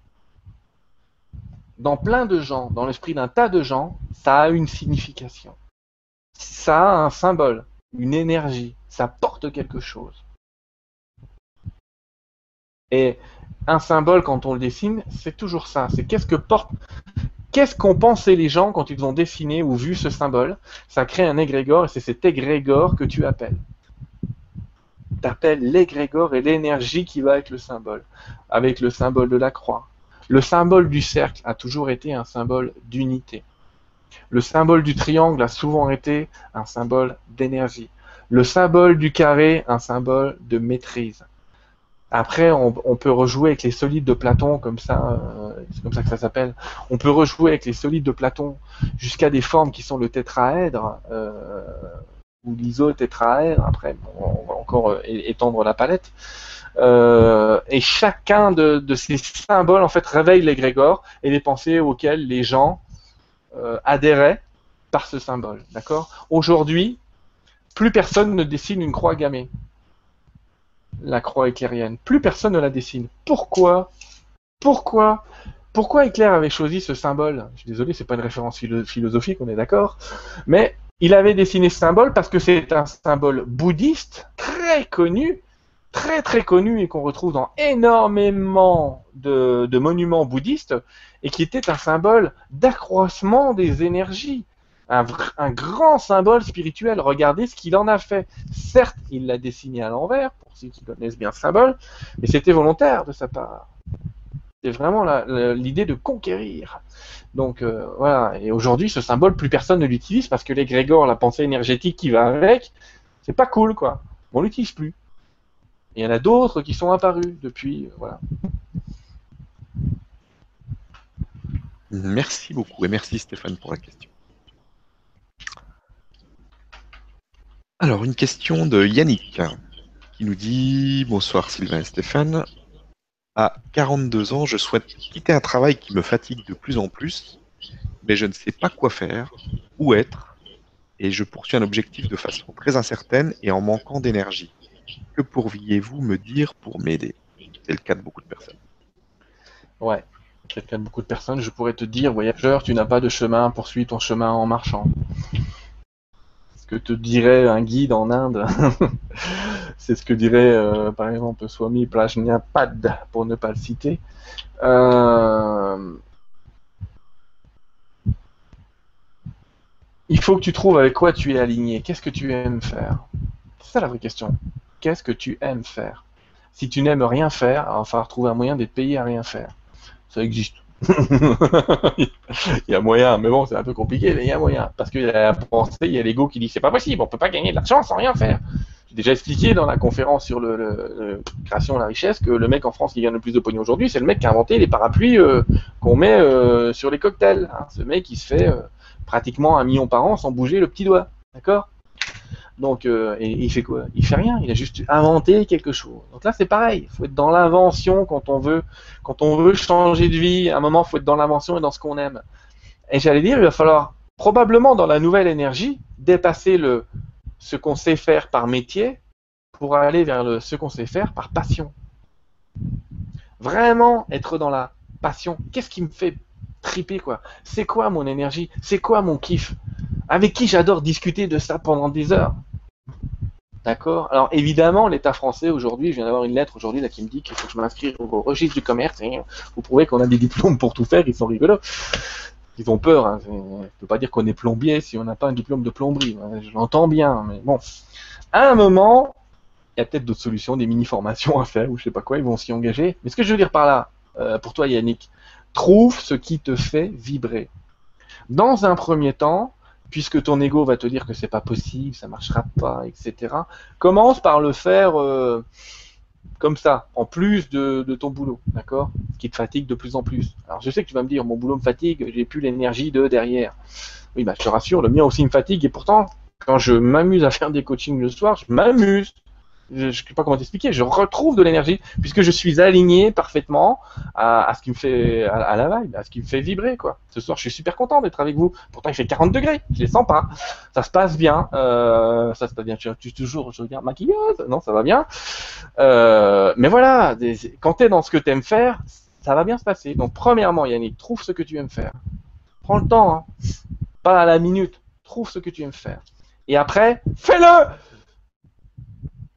dans plein de gens, dans l'esprit d'un tas de gens, ça a une signification. Ça a un symbole, une énergie, ça porte quelque chose. Et un symbole, quand on le dessine, c'est toujours ça. C'est qu'est-ce que porte, qu'est-ce qu'ont pensé les gens quand ils ont dessiné ou vu ce symbole. Ça crée un égrégore et c'est cet égrégore que tu appelles. Tu appelles l'égrégore et l'énergie qui va avec le symbole, avec le symbole de la croix. Le symbole du cercle a toujours été un symbole d'unité. Le symbole du triangle a souvent été un symbole d'énergie. Le symbole du carré, un symbole de maîtrise. Après, on, peut rejouer avec les solides de Platon, comme ça, euh, c'est comme ça que ça s'appelle. On peut rejouer avec les solides de Platon jusqu'à des formes qui sont le tétraèdre euh, ou l'isotétraèdre. Après, on va encore euh, étendre la palette. Et chacun de, de ces symboles, en fait, réveille l'égrégore et les pensées auxquelles les gens euh, adhéraient par ce symbole. D'accord? Aujourd'hui, plus personne ne dessine une croix gammée la croix éclairienne. Plus personne ne la dessine. Pourquoi? Pourquoi? Pourquoi Éclair avait choisi ce symbole? Je suis désolé, c'est pas une référence philo- philosophique, on est d'accord. Mais il avait dessiné ce symbole parce que c'est un symbole bouddhiste très connu, très très connu et qu'on retrouve dans énormément de, monuments bouddhistes et qui était un symbole d'accroissement des énergies. Un, grand symbole spirituel. Regardez ce qu'il en a fait. Certes, il l'a dessiné à l'envers, pour ceux qui connaissent bien ce symbole, mais c'était volontaire de sa part. C'est vraiment l'idée de conquérir. Donc euh, voilà, et aujourd'hui, ce symbole, plus personne ne l'utilise parce que l'égrégore, la pensée énergétique qui va avec, c'est pas cool, quoi. On l'utilise plus. Il y en a d'autres qui sont apparus depuis, euh, voilà. Merci beaucoup et merci Stéphane pour la question. Alors, une question de Yannick qui nous dit Bonsoir Sylvain et Stéphane. À 42 ans, je souhaite quitter un travail qui me fatigue de plus en plus, mais je ne sais pas quoi faire, où être, et je poursuis un objectif de façon très incertaine et en manquant d'énergie. Que pourriez-vous me dire pour m'aider? C'est le cas de beaucoup de personnes. Ouais. Quelqu'un de beaucoup de personnes, je pourrais te dire, voyageur, tu n'as pas de chemin, poursuis ton chemin en marchant. Ce que te dirait un guide en Inde, c'est ce que dirait euh, par exemple Swami Prajnapad, pour ne pas le citer. Euh, Il faut que tu trouves avec quoi tu es aligné. Qu'est-ce que tu aimes faire? C'est ça la vraie question. Qu'est-ce que tu aimes faire Si tu n'aimes rien faire, il va falloir trouver un moyen d'être payé à rien faire. Ça existe. il y a moyen, mais bon, c'est un peu compliqué, mais il y a moyen. Parce qu'il y a il y a l'ego qui dit c'est pas possible, on peut pas gagner de l'argent sans rien faire. J'ai déjà expliqué dans la conférence sur le- création de la richesse que le mec en France qui gagne le plus de pognon aujourd'hui, c'est le mec qui a inventé les parapluies euh, qu'on met euh, sur les cocktails. hein. Ce mec, il se fait euh, pratiquement un million par an sans bouger le petit doigt. D'accord? Donc, euh, il fait quoi? Il fait rien. Il a juste inventé quelque chose. Donc là, c'est pareil. Il faut être dans l'invention quand on veut, quand on veut changer de vie. À un moment, il faut être dans l'invention et dans ce qu'on aime. Et j'allais dire, il va falloir probablement dans la nouvelle énergie dépasser le ce qu'on sait faire par métier pour aller vers le ce qu'on sait faire par passion. Vraiment être dans la passion. Qu'est-ce qui me fait triper quoi C'est quoi mon énergie? C'est quoi mon kiff? Avec qui j'adore discuter de ça pendant des heures D'accord? Alors évidemment, l'État français aujourd'hui, je viens d'avoir une lettre aujourd'hui là qui me dit qu'il faut que je m'inscrive au registre du commerce. Et vous prouvez qu'on a des diplômes pour tout faire, ils sont rigolos. Ils ont peur. Hein. Je ne peux pas dire qu'on est plombier si on n'a pas un diplôme de plomberie. Ouais, Je l'entends bien, mais bon. À un moment, il y a peut-être d'autres solutions, des mini-formations à faire ou je sais pas quoi, ils vont s'y engager. Mais ce que je veux dire par là, euh, pour toi Yannick, trouve ce qui te fait vibrer. Dans un premier temps, puisque ton ego va te dire que c'est pas possible, ça marchera pas, etc. Commence par le faire euh, comme ça, en plus de, ton boulot, d'accord? Qui te fatigue de plus en plus. Alors je sais que tu vas me dire, mon boulot me fatigue, j'ai plus l'énergie de derrière. Oui, bah je te rassure, le mien aussi me fatigue, et pourtant, quand je m'amuse à faire des coachings le soir, je m'amuse. Je ne sais pas comment t'expliquer, je retrouve de l'énergie, puisque je suis aligné parfaitement à, ce qui me fait, à, la vibe, à ce qui me fait vibrer, quoi. Ce soir, je suis super content d'être avec vous. Pourtant, il fait 40 degrés, je les sens pas. Ça se passe bien, euh, ça se passe bien. Tu, tu toujours, je regarde maquilleuse, non, ça va bien. Euh, mais voilà, des- quand tu es dans ce que tu aimes faire, ça va bien se passer. Donc, premièrement, Yannick, trouve ce que tu aimes faire. Prends le temps, hein. pas à la minute. Trouve ce que tu aimes faire. Et après, fais-le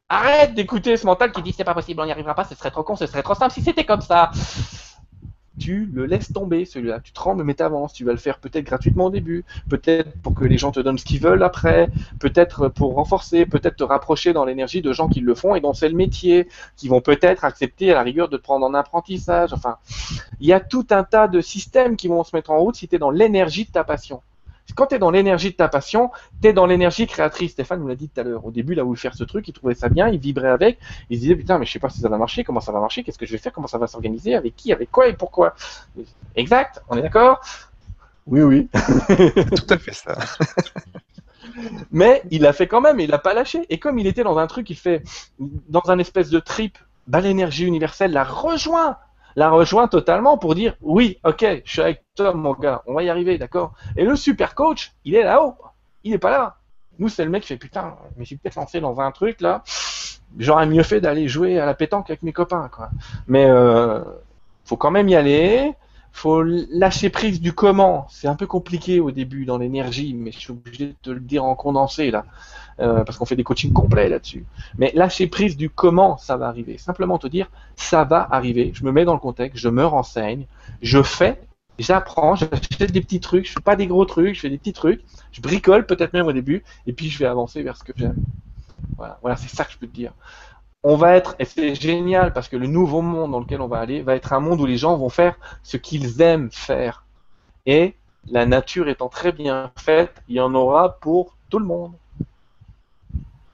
Arrête d'écouter ce mental qui dit c'est pas possible, on n'y arrivera pas, ce serait trop con, ce serait trop simple si c'était comme ça. Tu le laisses tomber celui-là, tu trembles mais t'avances, tu vas le faire peut-être gratuitement au début, peut-être pour que les gens te donnent ce qu'ils veulent après, peut-être pour renforcer, peut-être te rapprocher dans l'énergie de gens qui le font et dont c'est le métier, qui vont peut-être accepter à la rigueur de te prendre en apprentissage, enfin, il y a tout un tas de systèmes qui vont se mettre en route si tu es dans l'énergie de ta passion. Quand tu es dans l'énergie de ta passion, tu es dans l'énergie créatrice. Stéphane nous l'a dit tout à l'heure. Au début, il a voulu faire ce truc, il trouvait ça bien, il vibrait avec. Il se disait, putain, mais je sais pas si ça va marcher, comment ça va marcher, qu'est-ce que je vais faire, comment ça va s'organiser, avec qui, avec quoi et pourquoi. Exact, on est d'accord? Oui, oui. Tout à fait ça. Mais il l'a fait quand même, et il l'a pas lâché. Et comme il était dans un truc, il fait dans un espèce de trip, bah l'énergie universelle la rejoint, la rejoint totalement pour dire oui, ok, je suis avec toi mon gars, on va y arriver, d'accord. Et le super coach, il est là-haut, il est pas là. Nous c'est le mec qui fait putain, mais je suis peut-être lancé dans un truc là, j'aurais mieux fait d'aller jouer à la pétanque avec mes copains quoi. Mais euh, faut quand même y aller. Faut lâcher prise du comment. C'est un peu compliqué au début dans l'énergie, mais je suis obligé de te le dire en condensé là, euh, parce qu'on fait des coachings complets là-dessus. Mais lâcher prise du comment ça va arriver. Simplement te dire ça va arriver. Je me mets dans le contexte, je me renseigne, je fais, j'apprends, j'achète des petits trucs. Je fais pas des gros trucs, je fais des petits trucs. Je bricole peut-être même au début, et puis je vais avancer vers ce que j'aime. Voilà, voilà, c'est ça que je peux te dire on va être, et c'est génial parce que le nouveau monde dans lequel on va aller va être un monde où les gens vont faire ce qu'ils aiment faire. Et la nature étant très bien faite, il y en aura pour tout le monde.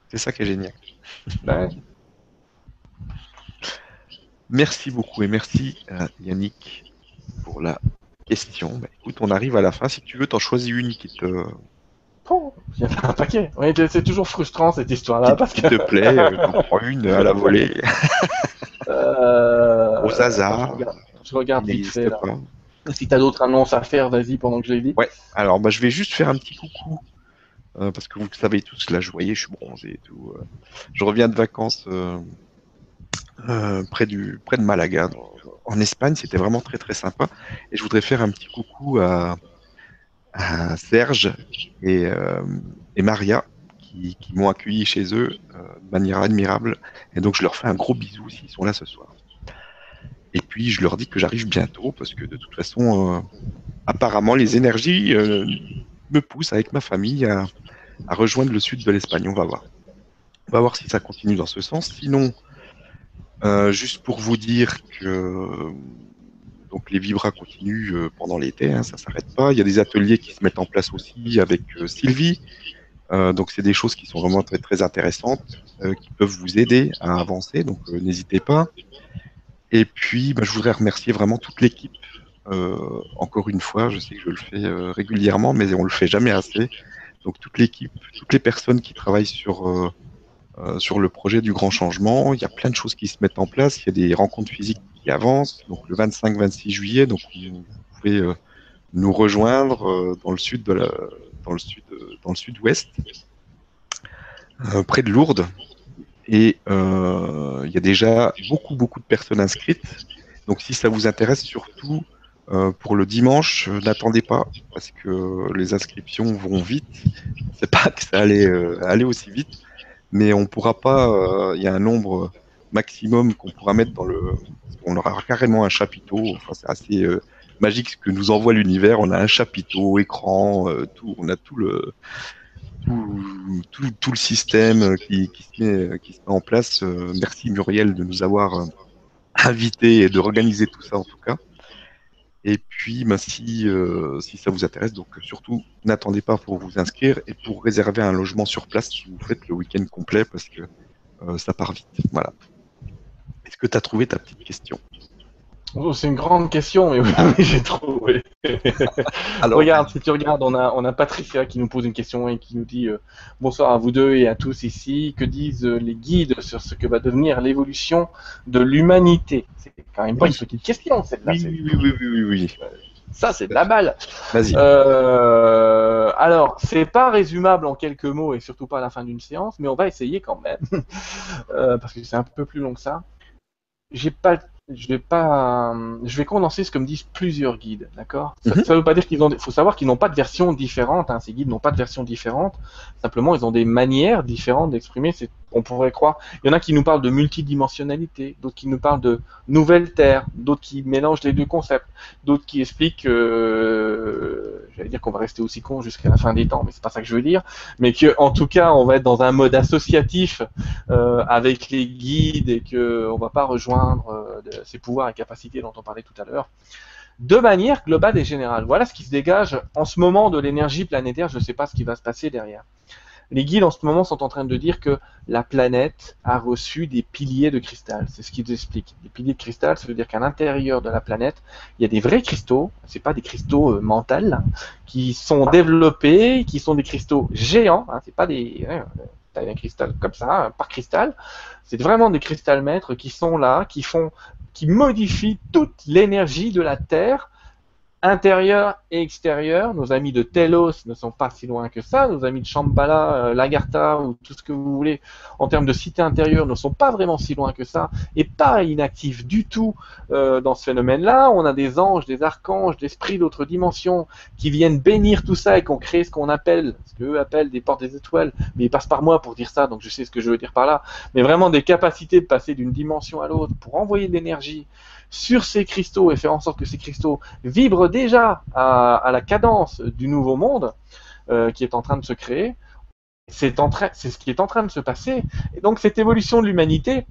C'est ça qui est génial. Ben, Merci beaucoup et merci euh, Yannick pour la question. Bah, écoute, on arrive à la fin. Si tu veux, t'en choisis une qui te, il y en a un paquet. Oui, c'est toujours frustrant cette histoire-là parce que. te plaît. euh, prends une à la volée. Euh, Au hasard. Je regarde, je regarde là. Si t'as d'autres annonces à faire, vas-y pendant que je les dis. Alors, bah, je vais juste faire un petit coucou. euh, parce que vous le savez tous, là, je voyais, je suis bronzé et tout. euh. Je reviens de vacances près, du, près de Malaga, en Espagne. C'était vraiment très, très sympa. Et je voudrais faire un petit coucou à, Serge et, euh, Maria qui, m'ont accueilli chez eux euh, de manière admirable. Et donc, je leur fais un gros bisou s'ils sont là ce soir. Et puis, je leur dis que j'arrive bientôt parce que de toute façon, euh, apparemment, les énergies me poussent avec ma famille à, rejoindre le sud de l'Espagne. On va voir. On va voir si ça continue dans ce sens. Sinon, juste pour vous dire que Donc les vibras continuent euh, pendant l'été, hein, ça s'arrête pas. Il y a des ateliers qui se mettent en place aussi avec euh, Sylvie. Euh, donc c'est des choses qui sont vraiment très très intéressantes, qui peuvent vous aider à avancer. Donc n'hésitez pas. Et puis bah, je voudrais remercier vraiment toute l'équipe. Encore une fois, je sais que je le fais régulièrement, mais on le fait jamais assez. Donc toute l'équipe, toutes les personnes qui travaillent sur euh, sur le projet du grand changement. Il y a plein de choses qui se mettent en place. Il y a des rencontres physiques qui avancent. Donc le 25-26 juillet, donc vous pouvez euh, nous rejoindre dans le sud-ouest, euh, près de Lourdes. Et il y a déjà beaucoup beaucoup de personnes inscrites. Donc si ça vous intéresse, surtout pour le dimanche, n'attendez pas parce que les inscriptions vont vite. C'est pas que ça allait aller aussi vite, mais on pourra pas. euh, Il y a un nombre maximum qu'on pourra mettre dans le. On aura carrément un chapiteau. Enfin, c'est assez euh, magique ce que nous envoie l'univers. On a un chapiteau, écran, euh, tout. On a tout le tout, le système qui, qui, se met, qui se met en place. Merci Muriel de nous avoir invités et de organiser tout ça en tout cas. Et puis, ben, si, euh, si ça vous intéresse, donc surtout n'attendez pas pour vous inscrire et pour réserver un logement sur place, vous faites le week-end complet parce que euh, ça part vite. Voilà. Est-ce que tu as trouvé ta petite question? C'est une grande question, mais oui, j'ai trouvé. Alors, Regarde, si tu regardes, on a, on a Patricia qui nous pose une question et qui nous dit euh, Bonsoir à vous deux et à tous ici. Que disent euh, les guides sur ce que va devenir l'évolution de l'humanité? C'est quand même pas Oui. une petite question, celle-là. oui, oui, oui, oui, oui. Ça, c'est de la balle. Vas-y. Euh, alors, c'est pas résumable en quelques mots et surtout pas à la fin d'une séance, mais on va essayer quand même Euh, parce que c'est un peu plus long que ça. J'ai pas, je vais pas, euh, je vais condenser ce que me disent plusieurs guides, d'accord? Ça, ça veut pas dire qu'ils ont, faut savoir qu'ils n'ont pas de version différente. Hein, ces guides n'ont pas de version différente. Simplement, ils ont des manières différentes d'exprimer. On pourrait croire. Il y en a qui nous parlent de multidimensionnalité, d'autres qui nous parlent de nouvelle terre, d'autres qui mélangent les deux concepts, d'autres qui expliquent, euh, j'allais dire qu'on va rester aussi con jusqu'à la fin des temps, mais c'est pas ça que je veux dire, mais que en tout cas on va être dans un mode associatif euh, avec les guides et que on va pas rejoindre euh, ces pouvoirs et capacités dont on parlait tout à l'heure. De manière globale et générale, voilà ce qui se dégage en ce moment de l'énergie planétaire. Je ne sais pas ce qui va se passer derrière. Les guides en ce moment sont en train de dire que la planète a reçu des piliers de cristal. C'est ce qu'ils expliquent. Les piliers de cristal, ça veut dire qu'à l'intérieur de la planète, il y a des vrais cristaux. C'est pas des cristaux euh, mentaux hein, qui sont développés, qui sont des cristaux géants. Hein, c'est pas des hein, t'as un cristal comme ça, hein, par cristal. C'est vraiment des cristal maîtres qui sont là, qui font, qui modifient toute l'énergie de la Terre intérieur et extérieur. Nos amis de Telos ne sont pas si loin que ça. Nos amis de Shambhala, euh, Lagartha ou tout ce que vous voulez en termes de cité intérieure ne sont pas vraiment si loin que ça et pas inactifs du tout euh, dans ce phénomène-là. On a des anges, des archanges, des esprits d'autres dimensions qui viennent bénir tout ça et qui ont créé ce qu'on appelle, ce qu'eux appellent des portes des étoiles. Mais ils passent par moi pour dire ça, donc je sais ce que je veux dire par là. Mais vraiment des capacités de passer d'une dimension à l'autre pour envoyer de l'énergie sur ces cristaux et faire en sorte que ces cristaux vibrent déjà à, la cadence du nouveau monde euh, qui est en train de se créer. C'est ce qui est en train de se passer. Et donc cette évolution de l'humanité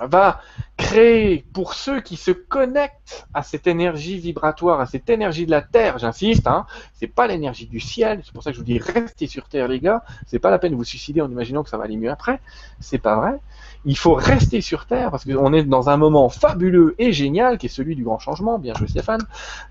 va créer pour ceux qui se connectent à cette énergie vibratoire, à cette énergie de la terre, j'insiste, hein, c'est pas l'énergie du ciel, c'est pour ça que je vous dis restez sur terre les gars, c'est pas la peine de vous suicider en imaginant que ça va aller mieux après, c'est pas vrai. Il faut rester sur terre parce qu'on est dans un moment fabuleux et génial qui est celui du grand changement, bien joué Stéphane,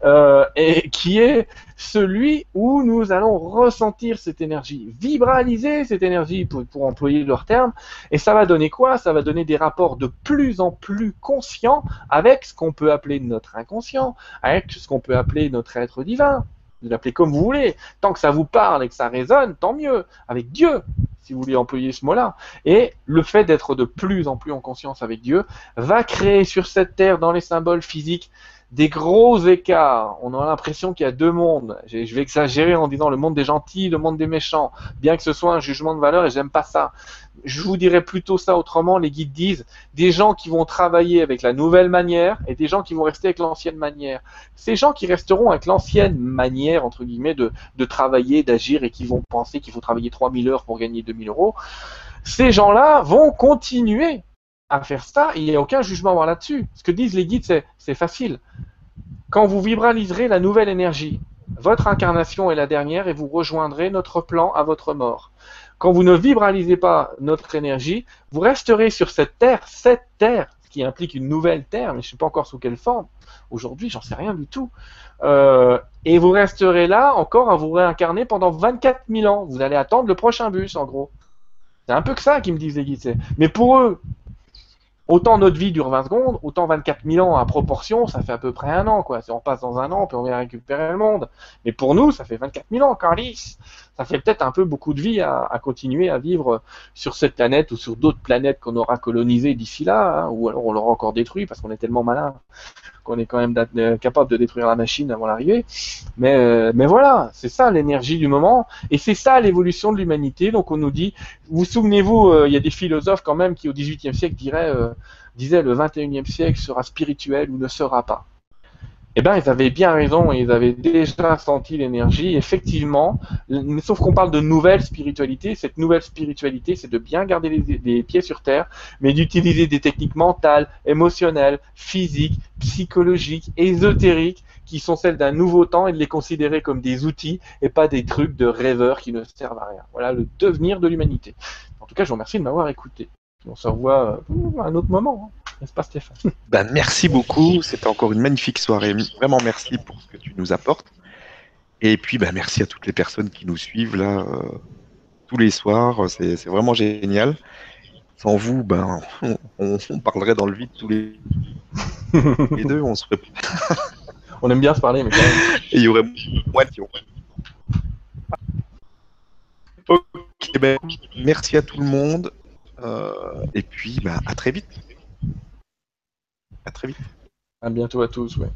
euh, et qui est celui où nous allons ressentir cette énergie, vibraliser cette énergie pour, employer leur terme, et ça va donner quoi? Ça va donner des rapports de plus en plus conscients avec ce qu'on peut appeler notre inconscient, avec ce qu'on peut appeler notre être divin. L'appelez comme vous voulez. Tant que ça vous parle et que ça résonne, tant mieux. Avec Dieu, si vous voulez employer ce mot-là. Et le fait d'être de plus en plus en conscience avec Dieu va créer sur cette terre, dans les symboles physiques, des gros écarts. On a l'impression qu'il y a deux mondes. Je vais exagérer en disant le monde des gentils, le monde des méchants, bien que ce soit un jugement de valeur et j'aime pas ça. Je vous dirais plutôt ça autrement. Les guides disent des gens qui vont travailler avec la nouvelle manière et des gens qui vont rester avec l'ancienne manière. Ces gens qui resteront avec l'ancienne manière, entre guillemets, de, travailler, d'agir et qui vont penser qu'il faut travailler 3000 heures pour gagner 2000 euros, ces gens-là vont continuer à faire ça il n'y a aucun jugement à avoir là-dessus. Ce que disent les guides, c'est c'est facile. quand vous vibraliserez la nouvelle énergie, votre incarnation est la dernière et vous rejoindrez notre plan à votre mort. Quand vous ne vibralisez pas notre énergie, vous resterez sur cette terre, cette terre, ce qui implique une nouvelle terre, mais je ne sais pas encore sous quelle forme. Aujourd'hui, j'en sais rien du tout. Euh, et vous resterez là encore à vous réincarner pendant 24 000 ans. Vous allez attendre le prochain bus, en gros. C'est un peu que ça qui me Guy. c'est- Mais pour eux, autant notre vie dure 20 secondes, autant 24 000 ans à proportion, ça fait à peu près un an, quoi. Si on passe dans un an, puis on vient récupérer le monde. Mais pour nous, ça fait 24 000 ans, Carlis. Ça fait peut-être un peu beaucoup de vie à, continuer à vivre sur cette planète ou sur d'autres planètes qu'on aura colonisées d'ici là, hein, ou alors on l'aura encore détruit parce qu'on est tellement malin qu'on est quand même euh, capable de détruire la machine avant l'arrivée. Mais, euh, mais voilà, c'est ça l'énergie du moment, et c'est ça l'évolution de l'humanité. Donc on nous dit, vous souvenez-vous, euh, il y a des philosophes quand même qui au XVIIIe siècle diraient, euh, disaient le XXIe siècle sera spirituel ou ne sera pas. Eh ben, ils avaient bien raison ils avaient déjà senti l'énergie. Effectivement, mais sauf qu'on parle de nouvelle spiritualité. Cette nouvelle spiritualité, c'est de bien garder les, les pieds sur terre, mais d'utiliser des techniques mentales, émotionnelles, physiques, psychologiques, ésotériques, qui sont celles d'un nouveau temps et de les considérer comme des outils et pas des trucs de rêveurs qui ne servent à rien. Voilà le devenir de l'humanité. En tout cas, je vous remercie de m'avoir écouté. On se revoit euh, à un autre moment, hein. N'est-ce pas Stéphane? Ben, merci beaucoup. C'était encore une magnifique soirée. Vraiment merci pour ce que tu nous apportes. Et puis, ben, merci à toutes les personnes qui nous suivent là euh, tous les soirs. C'est c'est vraiment génial. Sans vous, ben, on, on- on parlerait dans le vide tous les, les deux. On se ferait... On aime bien se parler, mais quand même. Et il y aurait moins de. Ok, ben, merci à tout le monde. Euh, et puis, ben, à très vite. À très vite. À bientôt à tous, ouais.